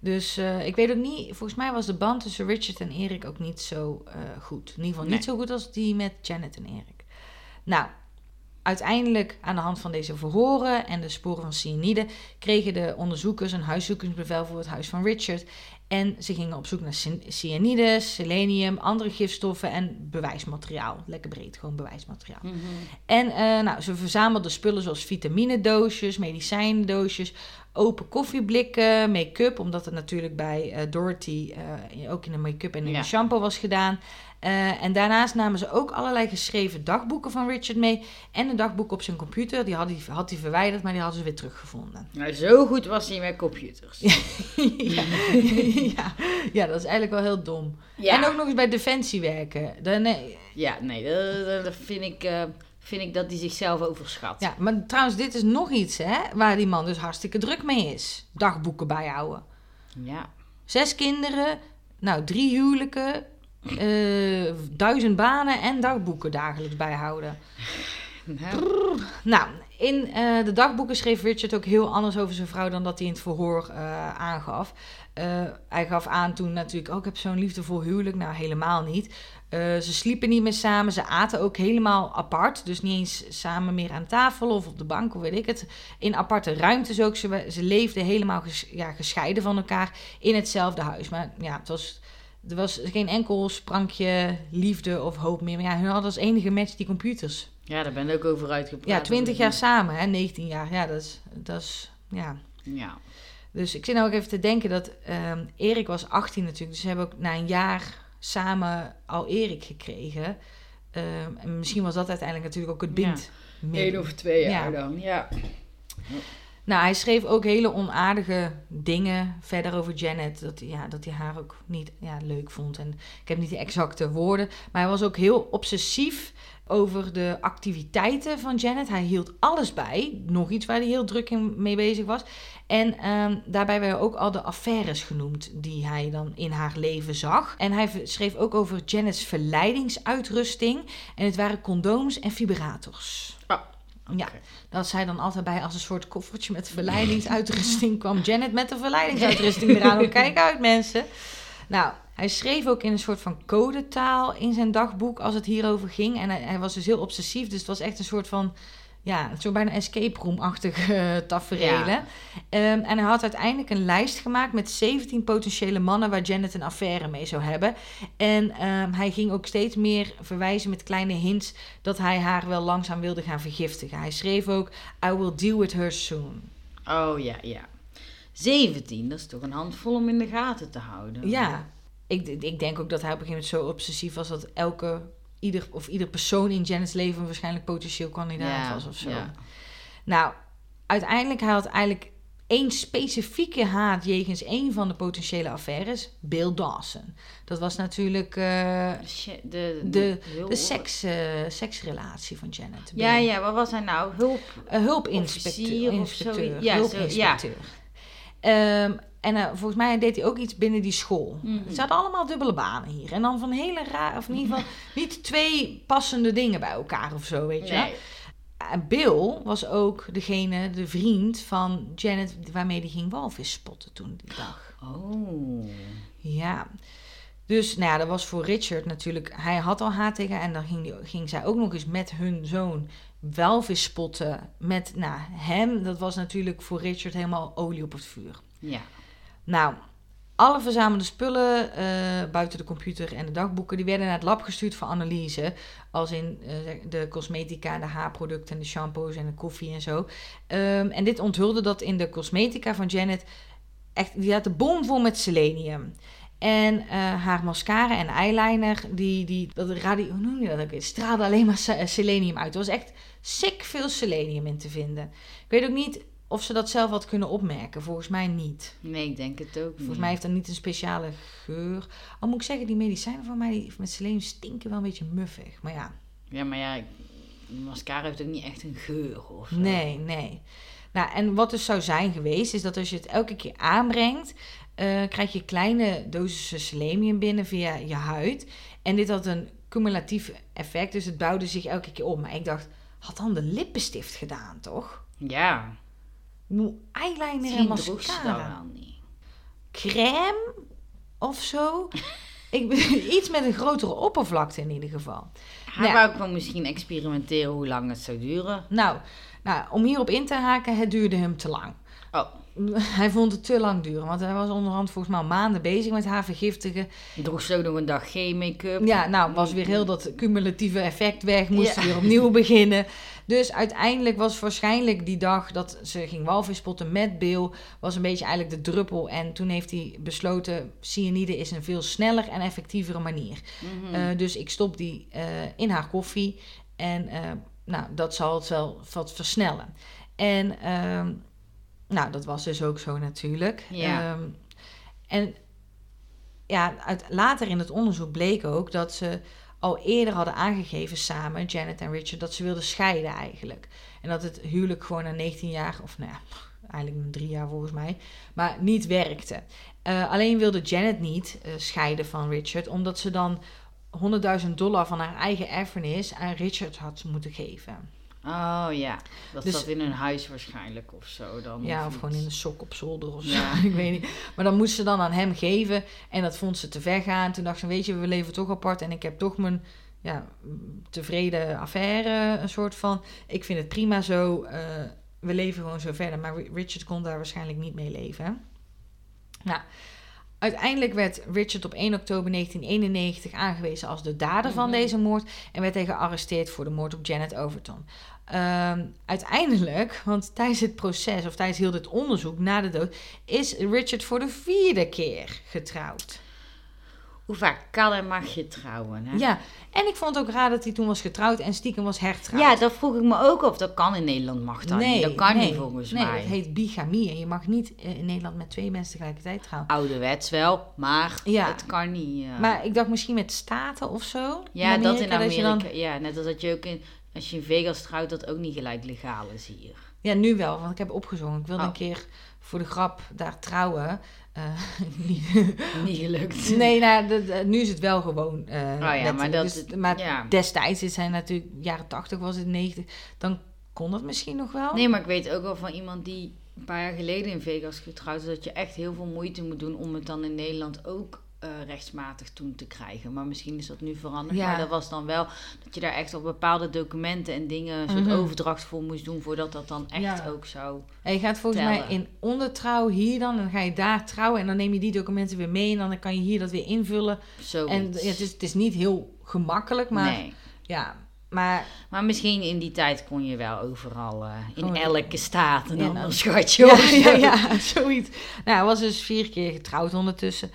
dus eh, ik weet ook niet, volgens mij was de band tussen Richard en Erik ook niet zo eh, goed. In ieder geval niet zo goed als die met Janet en Erik. Nou, uiteindelijk aan de hand van deze verhoren en de sporen van cyanide kregen de onderzoekers een huiszoekingsbevel voor het huis van Richard. En ze gingen op zoek naar cyan- cyanide, selenium, andere gifstoffen en bewijsmateriaal. Lekker breed, gewoon bewijsmateriaal. Mhm. En eh, nou, ze verzamelden spullen zoals vitaminedoosjes, medicijndoosjes, open koffieblikken, make-up. Omdat het natuurlijk bij eh, Dorothy eh, ook in de make-up en in Ja. de shampoo was gedaan. Eh, en daarnaast namen ze ook allerlei geschreven dagboeken van Richard mee. En een dagboek op zijn computer. Die had hij, had hij verwijderd, maar die hadden ze weer teruggevonden. Nou, zo goed was hij met computers. ja. ja. ja, dat is eigenlijk wel heel dom. Ja. En ook nog eens bij Defensie werken. Dan, nee, Ja, nee, dat, vind ik, vind ik dat hij zichzelf overschat. Ja, maar trouwens, dit is nog iets hè, waar die man dus hartstikke druk mee is. Dagboeken bijhouden. Ja. Zes kinderen, nou drie huwelijken, eh, duizend banen en dagboeken dagelijks bijhouden. Nou, Nou, in eh, de dagboeken schreef Richard ook heel anders over zijn vrouw dan dat hij in het verhoor eh, aangaf. Hij gaf aan toen natuurlijk, oh ik heb zo'n liefdevol huwelijk. Nou, helemaal niet. Eh, ze sliepen niet meer samen, ze aten ook helemaal apart. Dus niet eens samen meer aan tafel of op de bank of weet ik het. In aparte ruimtes ook. Ze, ze leefden helemaal ges- ja, gescheiden van elkaar in hetzelfde huis. Maar ja, het was... Er was geen enkel sprankje liefde of hoop meer. Maar ja, hun hadden als enige match die computers. ja, daar ben ik ook over uitgepraat. Ja, 20 jaar samen, hè, 19 jaar. Ja, dat is, dat is ja. Ja. Dus ik zit nou ook even te denken dat ehm, Erik was 18 natuurlijk. Dus ze hebben ook na een jaar samen al Erik gekregen. Ehm, en misschien was dat uiteindelijk natuurlijk ook het Ja. bind. Eén of twee jaar Ja. dan, ja. Nou, hij schreef ook hele onaardige dingen verder over Janet. Dat, hij- ja, dat hij haar ook niet ja, leuk vond. En ik heb niet de exacte woorden. Maar hij was ook heel obsessief over de activiteiten van Janet. Hij hield alles bij. Nog iets waar hij heel druk in mee bezig was. En ehm, daarbij werden ook al de affaires genoemd die hij dan in haar leven zag. En hij schreef ook over Janet's verleidingsuitrusting. En het waren condooms en vibrators. Oh, Ja, dat zij dan altijd bij als een soort koffertje met verleidingsuitrusting kwam. Janet met de verleidingsuitrusting eraan. Ook kijk uit, mensen. Nou, hij schreef ook in een soort van codetaal in zijn dagboek als het hierover ging. En hij, hij was dus heel obsessief. Dus het was echt een soort van, ja, zo bijna escape room-achtige uh, tafereelen. Ja. Ehm, en hij had uiteindelijk een lijst gemaakt met 17 potentiële mannen waar Janet een affaire mee zou hebben. En ehm, hij ging ook steeds meer verwijzen met kleine hints dat hij haar wel langzaam wilde gaan vergiftigen. Hij schreef ook: I will deal with her soon. Oh ja, ja. 17, dat is toch een handvol om in de gaten te houden. Ja, ik, ik denk ook dat hij op een gegeven moment zo obsessief was dat elke, ieder, of ieder persoon in Janet's leven waarschijnlijk potentieel kandidaat Ja, was of zo. ja. Nou, uiteindelijk hij had eigenlijk één specifieke haat jegens één van de potentiële affaires, Bill Dawson. Dat was natuurlijk eh, De, de, de, seks, eh, seksrelatie van Janet. Ja, Bill. ja, wat was hij nou? Hulp? Een hulpinspecteur. Of inspecteur. Ja, zo-. Ehm, en eh, volgens mij deed hij ook iets binnen die school. Mhm. Ze hadden allemaal dubbele banen hier. En dan van hele raar, of in ieder geval niet twee passende dingen bij elkaar of zo, weet je. Nee. En Bill was ook degene, de vriend van Janet, waarmee die ging walvis spotten toen die dag. Oh. Ja. Dus nou ja, dat was voor Richard natuurlijk. Hij had al haat tegen haar en dan ging, die, ging zij ook nog eens met hun zoon walvis spotten met nou, hem. Dat was natuurlijk voor Richard helemaal olie op het vuur. Ja. Nou, alle verzamelde spullen eh, buiten de computer en de dagboeken, die werden naar het lab gestuurd voor analyse. Als in eh, de cosmetica, de haarproducten, de shampoos en de koffie en zo. Ehm, en dit onthulde dat in de cosmetica van Janet echt, die had de bom vol met selenium. En eh, haar mascara en eyeliner, die, die dat radio, hoe noem je dat ook weer? Straalde alleen maar se- selenium uit. Er was echt sick veel selenium in te vinden. Ik weet ook niet of ze dat zelf had kunnen opmerken. Volgens mij niet. Nee, ik denk het ook Volgens mij heeft dat niet een speciale geur. Al moet ik zeggen, die medicijnen van mij die met selenium stinken wel een beetje muffig. Maar ja, Ja, maar ja, mascara heeft ook niet echt een geur of zo. nee, nee. Nou, en wat dus zou zijn geweest, is dat als je het elke keer aanbrengt, eh, krijg je kleine dosissen selenium binnen via je huid. En dit had een cumulatief effect, dus het bouwde zich elke keer op. Maar ik dacht, had dan de lippenstift gedaan, toch? Ja. Bedoel, Eyeliner en mascara. wel niet. crème of zo. Ik, iets met een grotere oppervlakte in ieder geval. Hij Ja. wou gewoon misschien experimenteren hoe lang het zou duren. Nou, nou, om hierop in te haken, het duurde hem te lang. Oh, hij vond het te lang duren. Want hij was onderhand volgens mij al maanden bezig met haar vergiftigen. Droeg zo nog een dag geen make-up. Ja, nou was weer heel dat cumulatieve effect weg. Moest Ja. weer opnieuw beginnen. Dus uiteindelijk was waarschijnlijk die dag dat ze ging walvis spotten met Bill... was een beetje eigenlijk de druppel. En toen heeft hij besloten... cyanide is een veel sneller en effectievere manier. Mhm. Eh, dus ik stop die eh, in haar koffie. En eh, nou, dat zal het wel wat versnellen. En ehm, nou, dat was dus ook zo natuurlijk. Ja. Ehm, en ja, uit, later in het onderzoek bleek ook dat ze al eerder hadden aangegeven samen, Janet en Richard, dat ze wilden scheiden eigenlijk. En dat het huwelijk gewoon na 19 jaar, of nou ja, eigenlijk na drie jaar volgens mij, maar niet werkte. Eh, alleen wilde Janet niet eh, scheiden van Richard, omdat ze dan 100.000 dollar van haar eigen erfenis aan Richard had moeten geven. Oh ja, dat Dus- zat in hun huis waarschijnlijk of zo dan. Ja, of gewoon in de sok op zolder of zo. Ja. ik weet niet. Maar dan moest ze dan aan hem geven. En dat vond ze te ver gaan. Toen dacht ze, weet je, we leven toch apart. En ik heb toch mijn ja, tevreden affaire, een soort van. Ik vind het prima zo. eh, we leven gewoon zo verder. Maar Richard kon daar waarschijnlijk niet mee leven. hè. Nou, uiteindelijk werd Richard op 1 oktober 1991 aangewezen als de dader van Mhm. deze moord. En werd hij gearresteerd voor de moord op Janet Overton. Ehm, uiteindelijk, want tijdens het proces of tijdens heel dit onderzoek na de dood, is Richard voor de vierde keer getrouwd. Hoe vaak kan en mag je trouwen? Hè? Ja, en ik vond het ook raar dat hij toen was getrouwd en stiekem was hertrouwd. Ja, dat vroeg ik me ook of dat kan in Nederland mag dat niet. Dat kan nee, niet volgens nee, mij. het heet bigamie en je mag niet eh, in Nederland met twee mensen tegelijkertijd trouwen. Ouderwets wel, maar Ja. het kan niet. Maar ik dacht misschien met staten of zo. ja, dat in dat Amerika. dan- Ja, net als dat je ook in, als je in Vegas trouwt, dat ook niet gelijk legaal is hier. ja, nu wel, want ik heb opgezongen. Ik wilde Oh. een keer voor de grap daar trouwen. Eh, niet- niet gelukt. nee, nou, de- de- nu is het wel gewoon. eh, Oh ja, maar dat- dus- maar ja. destijds, dit zijn natuurlijk jaren 80 was het 90, dan kon dat misschien nog wel. Nee, maar ik weet ook wel van iemand die een paar jaar geleden in Vegas getrouwd is, dat je echt heel veel moeite moet doen om het dan in Nederland ook eh, rechtsmatig toen te krijgen. Maar misschien is dat nu veranderd. Ja. Maar dat was dan wel dat je daar echt op bepaalde documenten en dingen een soort Mhm. overdracht voor moest doen voordat dat dan echt Ja. ook zou. En je gaat volgens tellen. mij in ondertrouw hier dan, en dan ga je daar trouwen en dan neem je die documenten weer mee en dan kan je hier dat weer invullen. Zoiets. En ja, het, is, het is niet heel gemakkelijk, maar Nee. ja, maar Maar misschien in die tijd kon je wel overal, eh, in elke staat een Ja, ander schatje zo. ja, ja, zoiets. Nou, hij was dus vier keer getrouwd ondertussen.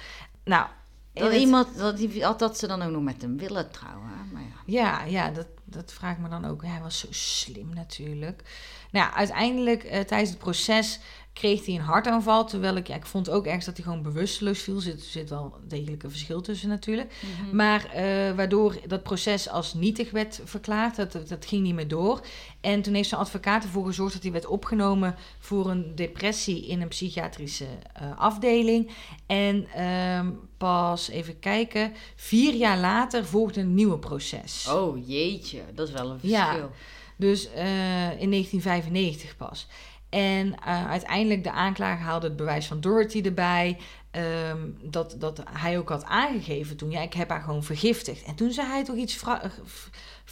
Nou, Dat het- iemand, dat, die- dat ze dan ook nog met hem willen trouwen. Maar ja. Ja, ja dat, dat vraag ik me dan ook. Hij was zo slim natuurlijk. Nou ja, uiteindelijk eh, tijdens het proces kreeg hij een hartaanval. Terwijl ik, ja, ik vond ook ergens dat hij gewoon bewusteloos viel. Er zit, zit wel degelijk een verschil tussen natuurlijk. Maar eh, waardoor dat proces als nietig werd verklaard. Dat, dat, ging niet meer door. En toen heeft zijn advocaat ervoor gezorgd dat hij werd opgenomen voor een depressie in een psychiatrische eh, afdeling. En ehm, pas even kijken, vier jaar later volgde een nieuwe proces. Oh jeetje, dat is wel een Ja. verschil. Dus eh, in 1995 pas. En eh, uiteindelijk de aanklager haalde het bewijs van Dorothy erbij. ehm, dat, dat hij ook had aangegeven toen. Ja, ik heb haar gewoon vergiftigd. En toen zei hij toch iets eh,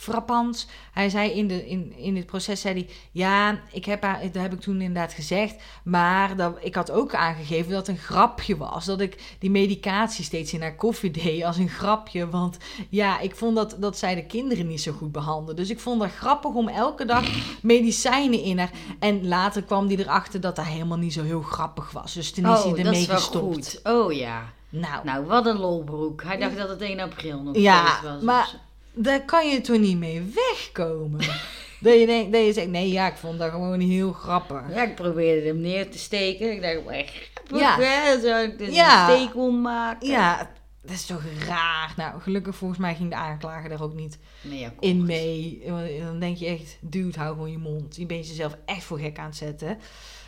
frappants. Hij zei in, de, in, in het proces, zei hij... Ja, ik heb haar, dat heb ik toen inderdaad gezegd. Maar dat, ik had ook aangegeven dat het een grapje was. Dat ik die medicatie steeds in haar koffie deed als een grapje. Want ja, ik vond dat, dat zij de kinderen niet zo goed behandelde. Dus ik vond het grappig om elke dag medicijnen in haar... En later kwam die erachter dat dat helemaal niet zo heel grappig was. Dus toen is Oh, hij dat ermee is wel gestopt. goed. Oh ja. Nou, Nou, wat een lolbroek. Hij dacht dat het 1 april nog Ja, was. of maar-. Daar kan je toch niet mee wegkomen? dat, je denkt, dat je zegt, nee ja, ik vond dat gewoon heel grappig. Ja, ik probeerde hem neer te steken. Ik dacht, echt Ja. zou ik dus Ja. een steek maken? Ja, dat is toch raar. Nou, gelukkig volgens mij ging de aanklager daar ook niet Nee, in mee. Dan denk je echt, dude, hou gewoon je mond. Je bent jezelf echt voor gek aan het zetten.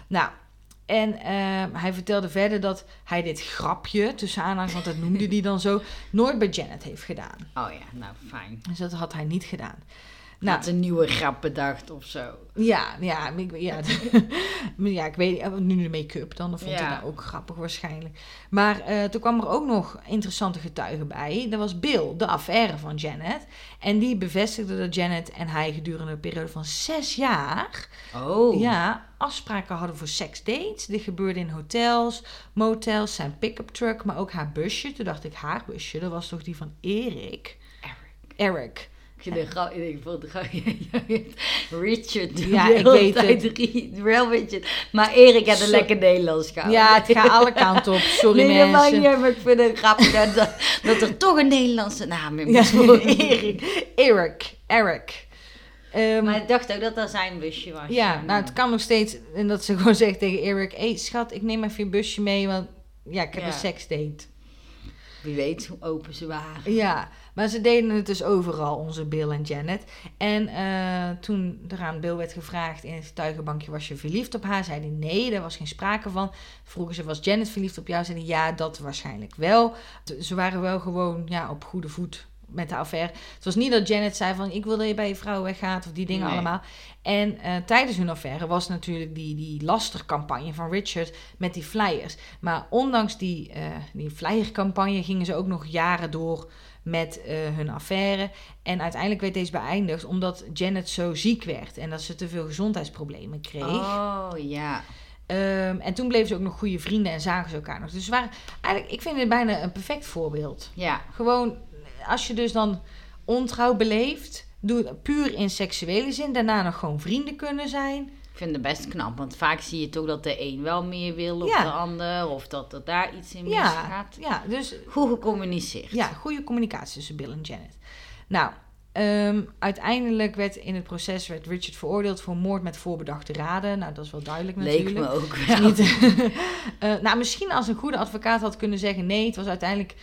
Nou, en ehm, hij vertelde verder dat hij dit grapje, tussen aanhalingstekens, want dat noemde hij dan zo, nooit bij Janet heeft gedaan. Oh ja, nou fijn. Dus dat had hij niet gedaan. Nou, Had een nieuwe grap bedacht of zo. ja, ja, ik, ja, ja, ik weet niet, nu de make-up dan, dan vond Ja. dat ook grappig waarschijnlijk. Maar eh, toen kwam er ook nog interessante getuigen bij. Dat was Bill, de affaire van Janet. En die bevestigde dat Janet en hij gedurende een periode van zes jaar Oh. ja, afspraken hadden voor seksdates. Dit gebeurde in hotels, motels, zijn pick-up truck, maar ook haar busje. Toen dacht ik, haar busje, dat was toch die van Erik? Eric. Eric. Ik vind het grap- ik vond het grap- Richard. Ja, de ik weet het. Wel Richard. Maar Erik had een lekker Nederlands gehouden. Ja, het gaat alle kanten op. Sorry nee, dat maakt mensen. uit, maar ik vind het grappig dat, dat, er toch een Nederlandse naam in moet. Erik. Eric. Ehm, Maar ik dacht ook dat dat zijn busje was. ja, nou het kan nog steeds. En dat ze gewoon zegt tegen Eric: Hé hey, schat, ik neem even je busje mee, want ja, ik heb Ja. een seksdate. Wie weet hoe open ze waren. Ja, maar ze deden het dus overal, onze Bill en Janet. En eh, toen er aan Bill werd gevraagd in het getuigenbankje: was je verliefd op haar? Zei hij nee, daar was geen sprake van. Vroegen ze: was Janet verliefd op jou? Zei hij ja, dat waarschijnlijk wel. Ze waren wel gewoon ja, op goede voet met de affaire. Het was niet dat Janet zei van ik wil dat je bij je vrouw weggaat of die dingen Nee. allemaal. En eh, tijdens hun affaire was natuurlijk die, die lastercampagne van Richard met die flyers. Maar ondanks die, eh die flyercampagne gingen ze ook nog jaren door met eh, hun affaire. En uiteindelijk werd deze beëindigd omdat Janet zo ziek werd en dat ze te veel gezondheidsproblemen kreeg. Oh, ja. Ehm, en toen bleven ze ook nog goede vrienden en zagen ze elkaar nog. Dus waren eigenlijk, ik vind het bijna een perfect voorbeeld. Ja. Gewoon, als je dus dan ontrouw beleeft, doe het puur in seksuele zin, daarna nog gewoon vrienden kunnen zijn. Ik vind het best knap, want vaak zie je toch dat de een wel meer wil Ja. de ander. Of dat er daar iets in Ja, misgaat. ja, dus Goed gecommuniceerd. ja, goede communicatie tussen Bill en Janet. Nou, ehm, uiteindelijk werd in het proces werd Richard veroordeeld voor moord met voorbedachte raden. Nou, dat is wel duidelijk Leek natuurlijk. me ook wel. niet. Eh, nou, misschien als een goede advocaat had kunnen zeggen: nee, het was uiteindelijk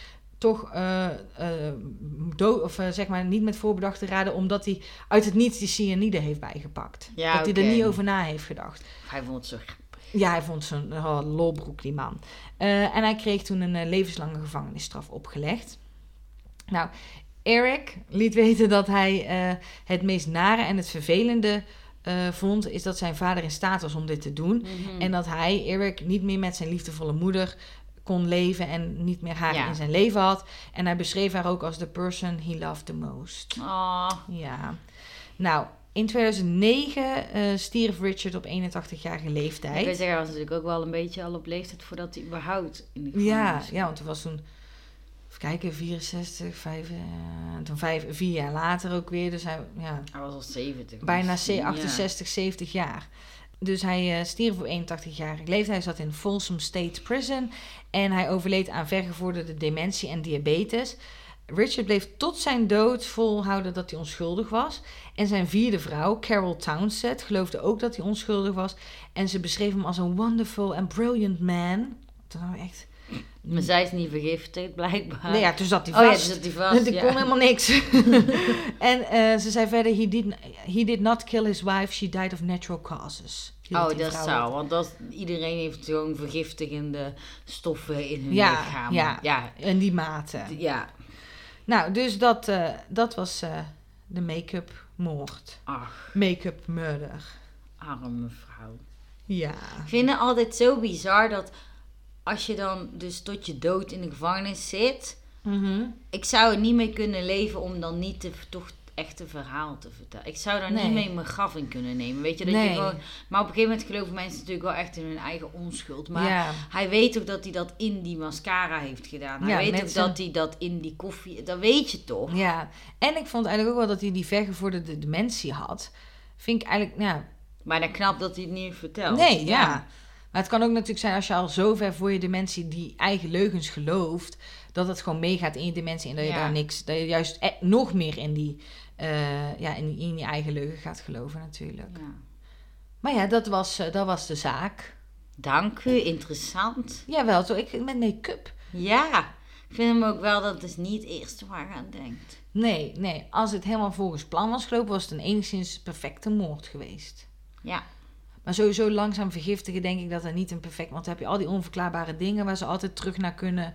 toch eh, eh, dood, of eh, zeg maar niet met voorbedachte raden, omdat hij uit het niets die cyanide heeft bijgepakt. Ja, dat hij er niet over na heeft gedacht. Hij vond het zo. Ja, hij vond zo'n oh, lolbroek, die man. En hij kreeg toen een levenslange gevangenisstraf opgelegd. Nou, Eric liet weten dat hij het meest nare en het vervelende vond, is dat zijn vader in staat was om dit te doen. Mhm. En dat hij, Eric, niet meer met zijn liefdevolle moeder kon leven en niet meer haar Ja. in zijn leven had. En hij beschreef haar ook als the person he loved the most. Oh, Ja. Nou, in 2009 eh, stierf Richard op 81-jarige ik leeftijd. wil zeggen, hij was natuurlijk ook wel een beetje al op leeftijd voordat hij überhaupt in de Ja, ja, want toen was toen, even kijken, 64, 5, eh, toen vijf, vier jaar later ook weer. Dus hij, ja, Hij was al 70. bijna dus, C- ja. 68, 70 jaar. Dus hij eh, stierf op 81-jarige leeftijd. Hij zat in Folsom State Prison. En hij overleed aan vergevorderde dementie en diabetes. Richard bleef tot zijn dood volhouden dat hij onschuldig was. En zijn vierde vrouw, Carol Townsend, geloofde ook dat hij onschuldig was. En ze beschreef hem als een wonderful and brilliant man. Dat nou echt... Maar zij is niet vergiftigd, blijkbaar. Nee, ja, toen zat hij Oh ja, vast. toen zat hij vast, Die ja. kon helemaal niks. en eh, ze zei verder, he did, he did not kill his wife, she died of natural causes. Oh, dat zou. Want dat, iedereen heeft gewoon vergiftigende stoffen in hun Ja, lichaam. ja. ja. In die mate. Ja. Nou, dus dat, eh, dat was eh, de make-up moord. Ach, Make-up murder. arme vrouw. Ja. Ik vind het altijd zo bizar dat als je dan dus tot je dood in de gevangenis zit... Mhm. Ik zou er niet mee kunnen leven om dan niet te, toch het echte verhaal te vertellen. Ik zou daar Nee. niet mee mijn graf in kunnen nemen. Weet je, dat Nee. je gewoon... Maar op een gegeven moment geloven mensen natuurlijk wel echt in hun eigen onschuld. Maar ja. hij weet ook dat hij dat in die mascara heeft gedaan. Hij Ja, weet ook zijn- dat hij dat in die koffie... Dat weet je toch? ja. En ik vond eigenlijk ook wel dat hij die vergevorderde dementie had. Vind ik eigenlijk, ja, Maar dan knap dat hij het niet vertelt. Nee, ja. Maar het kan ook natuurlijk zijn als je al zo ver voor je dementie die eigen leugens gelooft, dat het gewoon meegaat in je dementie en dat je Ja. daar niks, dat je juist e- nog meer in die, eh, ja, in, in je eigen leugen gaat geloven natuurlijk. Ja. Maar ja, dat was, eh, dat was de zaak. Dank u, interessant. Jawel, zo, ik met make-up. Ja, ik vind hem ook wel dat is niet het eerste waar je aan denkt. Nee, nee, als het helemaal volgens plan was gelopen, was het een enigszins perfecte moord geweest. Ja, Maar sowieso langzaam vergiftigen denk ik dat dat niet een perfect... Want dan heb je al die onverklaarbare dingen waar ze altijd terug naar kunnen.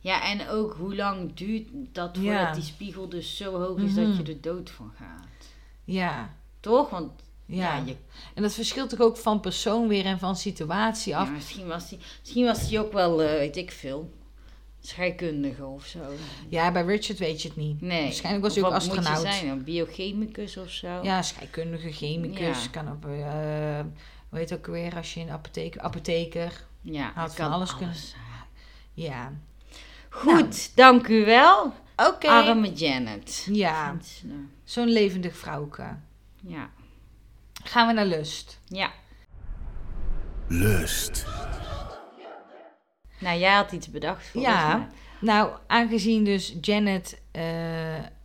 Ja, en ook hoe lang duurt dat voordat Ja. die spiegel dus zo hoog is dat je Mhm. er dood van gaat. Ja, Toch? Want ja, ja. je, En dat verschilt toch ook van persoon weer en van situatie ja, af. misschien, was die, misschien was die ook wel, eh, weet ik veel, scheikundige of zo. Ja, bij Richard weet je het niet. Nee. Waarschijnlijk was hij ook wat moet je astronaut. zijn? Een biochemicus of zo? Ja, scheikundige, chemicus. Ja. Kan op, eh hoe heet ook weer als je in de apotheek, apotheker. ja Had van kan alles kunnen- zijn. Ja. Goed, dank u wel, Oké. arme Janet. Ja, eh, zo'n levendig vrouwke. Ja. Gaan we naar lust. ja. Lust. Nou, jij had iets bedacht voor Ja, nou, aangezien dus Janet eh,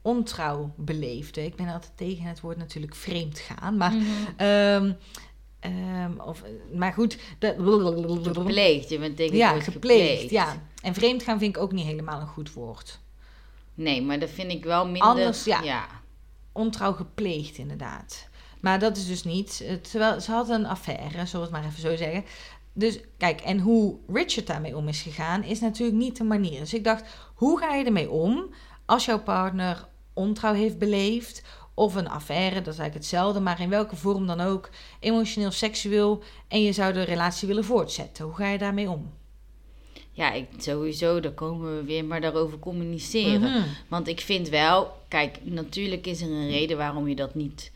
ontrouw beleefde. Ik ben altijd tegen het woord natuurlijk vreemd gaan. Maar, Mhm. ehm, ehm, of, maar goed. Dat, Gepleegd, je bent tegen het ja, woord gepleegd. Ja. En vreemd gaan vind ik ook niet helemaal een goed woord. Nee, maar dat vind ik wel minder... Anders, ja. ja. Ontrouw gepleegd, inderdaad. Maar dat is dus niet. eh, Terwijl ze had een affaire, zullen we het maar even zo zeggen. Dus kijk, en hoe Richard daarmee om is gegaan, is natuurlijk niet de manier. Dus ik dacht, hoe ga je ermee om als jouw partner ontrouw heeft beleefd? Of een affaire, dat is eigenlijk hetzelfde, maar in welke vorm dan ook, emotioneel, seksueel, en je zou de relatie willen voortzetten. Hoe ga je daarmee om? Ja, ik, sowieso, daar komen we weer maar daarover communiceren. Mhm. Want ik vind wel, kijk, natuurlijk is er een reden waarom je dat niet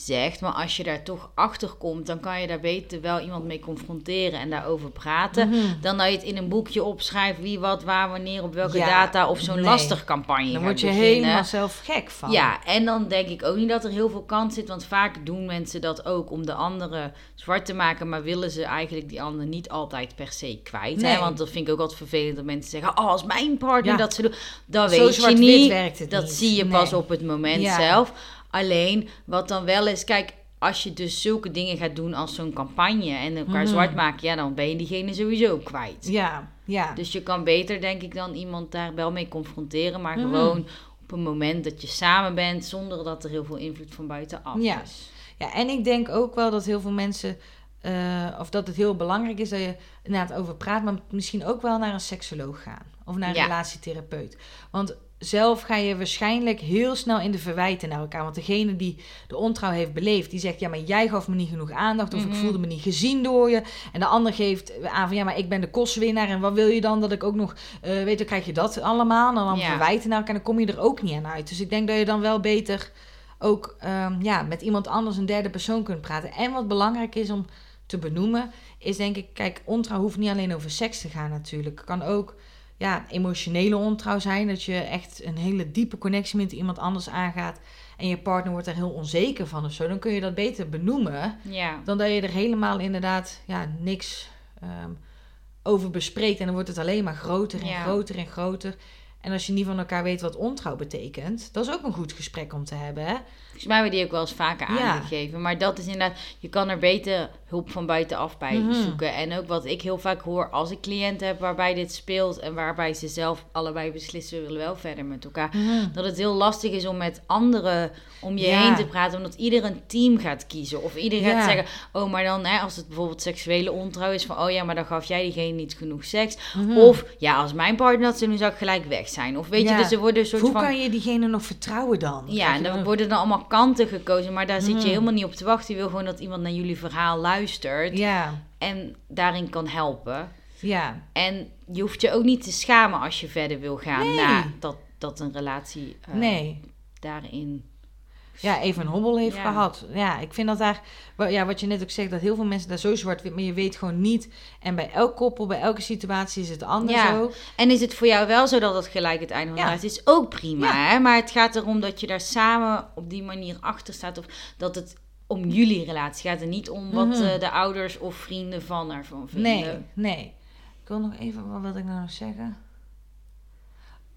zegt. Maar als je daar toch achter komt, dan kan je daar beter wel iemand mee confronteren en daarover praten. Mhm. Dan dat je het in een boekje opschrijft wie, wat, waar, wanneer, op welke Ja, data of zo'n nee. lastigcampagne Dan gaat word je beginnen. helemaal zelf gek van. Ja, en dan denk ik ook niet dat er heel veel kans zit. Want vaak doen mensen dat ook om de andere zwart te maken. Maar willen ze eigenlijk die ander niet altijd per se kwijt. Hè? Want dat vind ik ook altijd vervelend dat mensen zeggen... Oh, als mijn partner Ja. dat ze doen... Dat Zo weet je niet. werkt het dat niet. zie je pas op het moment Ja. zelf. Alleen, wat dan wel is... Kijk, als je dus zulke dingen gaat doen als zo'n campagne... en elkaar Mhm. zwart maken... Ja, dan ben je diegene sowieso kwijt. Ja, ja. Dus je kan beter, denk ik, dan iemand daar wel mee confronteren. Maar Mhm. gewoon op een moment dat je samen bent, zonder dat er heel veel invloed van buitenaf Ja. is. Ja, en ik denk ook wel dat heel veel mensen, eh, of dat het heel belangrijk is dat je inderdaad over praat, maar misschien ook wel naar een seksoloog gaan of naar een Ja. relatietherapeut. Want zelf ga je waarschijnlijk heel snel in de verwijten naar elkaar. Want degene die de ontrouw heeft beleefd, die zegt: Ja, maar jij gaf me niet genoeg aandacht. Of ik voelde me niet gezien door je. En de ander geeft aan van: Ja, maar ik ben de kostwinnaar. En wat wil je dan dat ik ook nog. eh, weet dan krijg je dat allemaal. En dan Ja. verwijten naar elkaar. En dan kom je er ook niet aan uit. Dus ik denk dat je dan wel beter ook ehm, ja, met iemand anders, een derde persoon kunt praten. En wat belangrijk is om te benoemen, is denk ik, kijk, ontrouw hoeft niet alleen over seks te gaan natuurlijk. Kan ook ja, emotionele ontrouw zijn, dat je echt een hele diepe connectie met iemand anders aangaat en je partner wordt er heel onzeker van of zo. Dan kun je dat beter benoemen Ja. dan dat je er helemaal inderdaad ja, niks ehm, over bespreekt. En dan wordt het alleen maar groter en Ja. groter en groter. En als je niet van elkaar weet wat ontrouw betekent, dat is ook een goed gesprek om te hebben. Hè? Volgens mij hebben we die ook wel eens vaker aangegeven. Maar dat is inderdaad, je kan er beter hulp van buitenaf bij Mhm. zoeken. En ook wat ik heel vaak hoor als ik cliënten heb waarbij dit speelt en waarbij ze zelf allebei beslissen we willen wel verder met elkaar. Dat het heel lastig is om met anderen om je Ja. heen te praten. Omdat ieder een team gaat kiezen. Of ieder Ja. gaat zeggen, oh maar dan hè, als het bijvoorbeeld seksuele ontrouw is. Van oh ja, maar dan gaf jij diegene niet genoeg seks. Of ja, als mijn partner dat ze nu zou ik gelijk weg zijn. Of weet Mhm. Ja. je, dus er worden een soort Hoe van... kan je diegene nog vertrouwen dan? Ja, en dan- worden dan allemaal kanten gekozen, maar daar zit je helemaal niet op te wachten. Je wil gewoon dat iemand naar jullie verhaal luistert Ja, en daarin kan helpen. ja. En je hoeft je ook niet te schamen als je verder wil gaan Nee. na dat, dat een relatie eh, nee. daarin. Ja, even een hobbel heeft Ja. gehad. Ja, ik vind dat daar... Ja, wat je net ook zegt, dat heel veel mensen daar zo zwart wit maar je weet gewoon niet. En bij elk koppel, bij elke situatie is het anders Ja. ook. En is het voor jou wel zo dat het gelijk het einde van de Ja. relatie is? Ook prima, hè? Maar het gaat erom dat je daar samen op die manier achter staat. Of dat het om jullie relatie gaat en niet om wat Mhm. eh, de ouders of vrienden van ervan vinden. Nee, nee. Ik wil nog even, wat wil ik nou nog zeggen?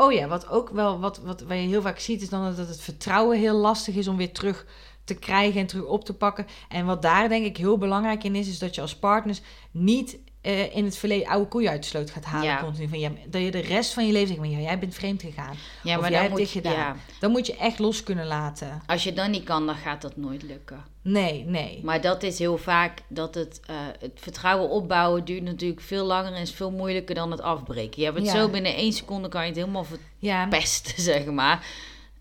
Oh ja, wat ook wel, wat, wat, wat je heel vaak ziet, is dan dat het vertrouwen heel lastig is om weer terug te krijgen en terug op te pakken. En wat daar denk ik heel belangrijk in is, is dat je als partners niet eh, in het verleden oude koeien uit de sloot gaat halen. Ja. Continu. Van, ja, dat je de rest van je leven zegt, maar ja, jij bent vreemd gegaan. Ja, of maar jij dan hebt moet dit je, gedaan. ja, Dan moet je echt los kunnen laten. als je dat niet kan, dan gaat dat nooit lukken. Nee, nee. Maar dat is heel vaak dat het, eh, het vertrouwen opbouwen duurt natuurlijk veel langer en is veel moeilijker dan het afbreken. Je hebt het Ja. zo binnen één seconde kan je het helemaal verpesten, zeg maar.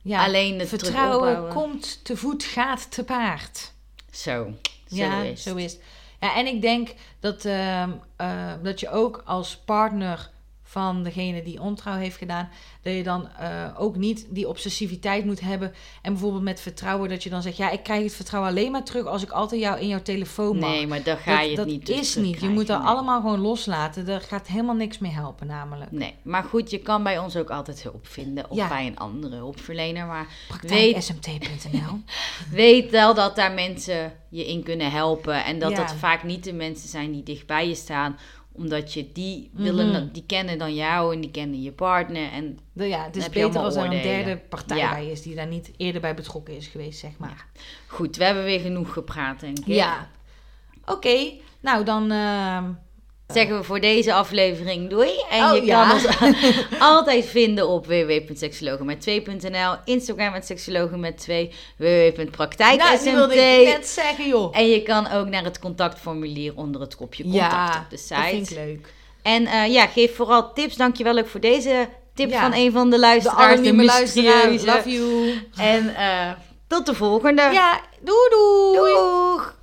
ja. Alleen het vertrouwen komt te voet, gaat te paard. Zo, zo ja, is zo is het. Ja, en ik denk dat, ehm, eh, dat je ook als partner van degene die ontrouw heeft gedaan, dat je dan eh, ook niet die obsessiviteit moet hebben. En bijvoorbeeld met vertrouwen, dat je dan zegt: Ja, ik krijg het vertrouwen alleen maar terug als ik altijd jou in jouw telefoon mag. Nee, maar dan ga dat je het dat niet dus is niet. Je moet dat nee. allemaal gewoon loslaten. Er gaat helemaal niks meer helpen, namelijk. Nee, maar goed, je kan bij ons ook altijd hulp vinden. Of Ja. bij een andere hulpverlener. Maar Praktijk weet, smt.nl. weet wel dat daar mensen je in kunnen helpen. En dat Ja. dat vaak niet de mensen zijn die dicht bij je staan. Omdat je die willen, Mhm. die kennen dan jou en die kennen je partner. En ja, het is beter als er een derde partij Ja. bij is die daar niet eerder bij betrokken is geweest, zeg maar. goed, we hebben weer genoeg gepraat, denk ik. Ja. Oké, nou dan. ehm, Zeggen we voor deze aflevering doei. En Oh, je ja. kan ons altijd vinden op www.seksologenmet2.nl, Instagram met seksologen met 2, www.praktijk nou, net zeggen, joh. En je kan ook naar het contactformulier onder het kopje contact ja, op de dat vind site. ik leuk. En eh, ja, geef vooral tips. Dankjewel ook voor deze tip Ja. van een van de De luisteraars. anonieme luisteraar, mysterieuze. love you. En eh, tot de volgende. Ja, doei doei. Doeg!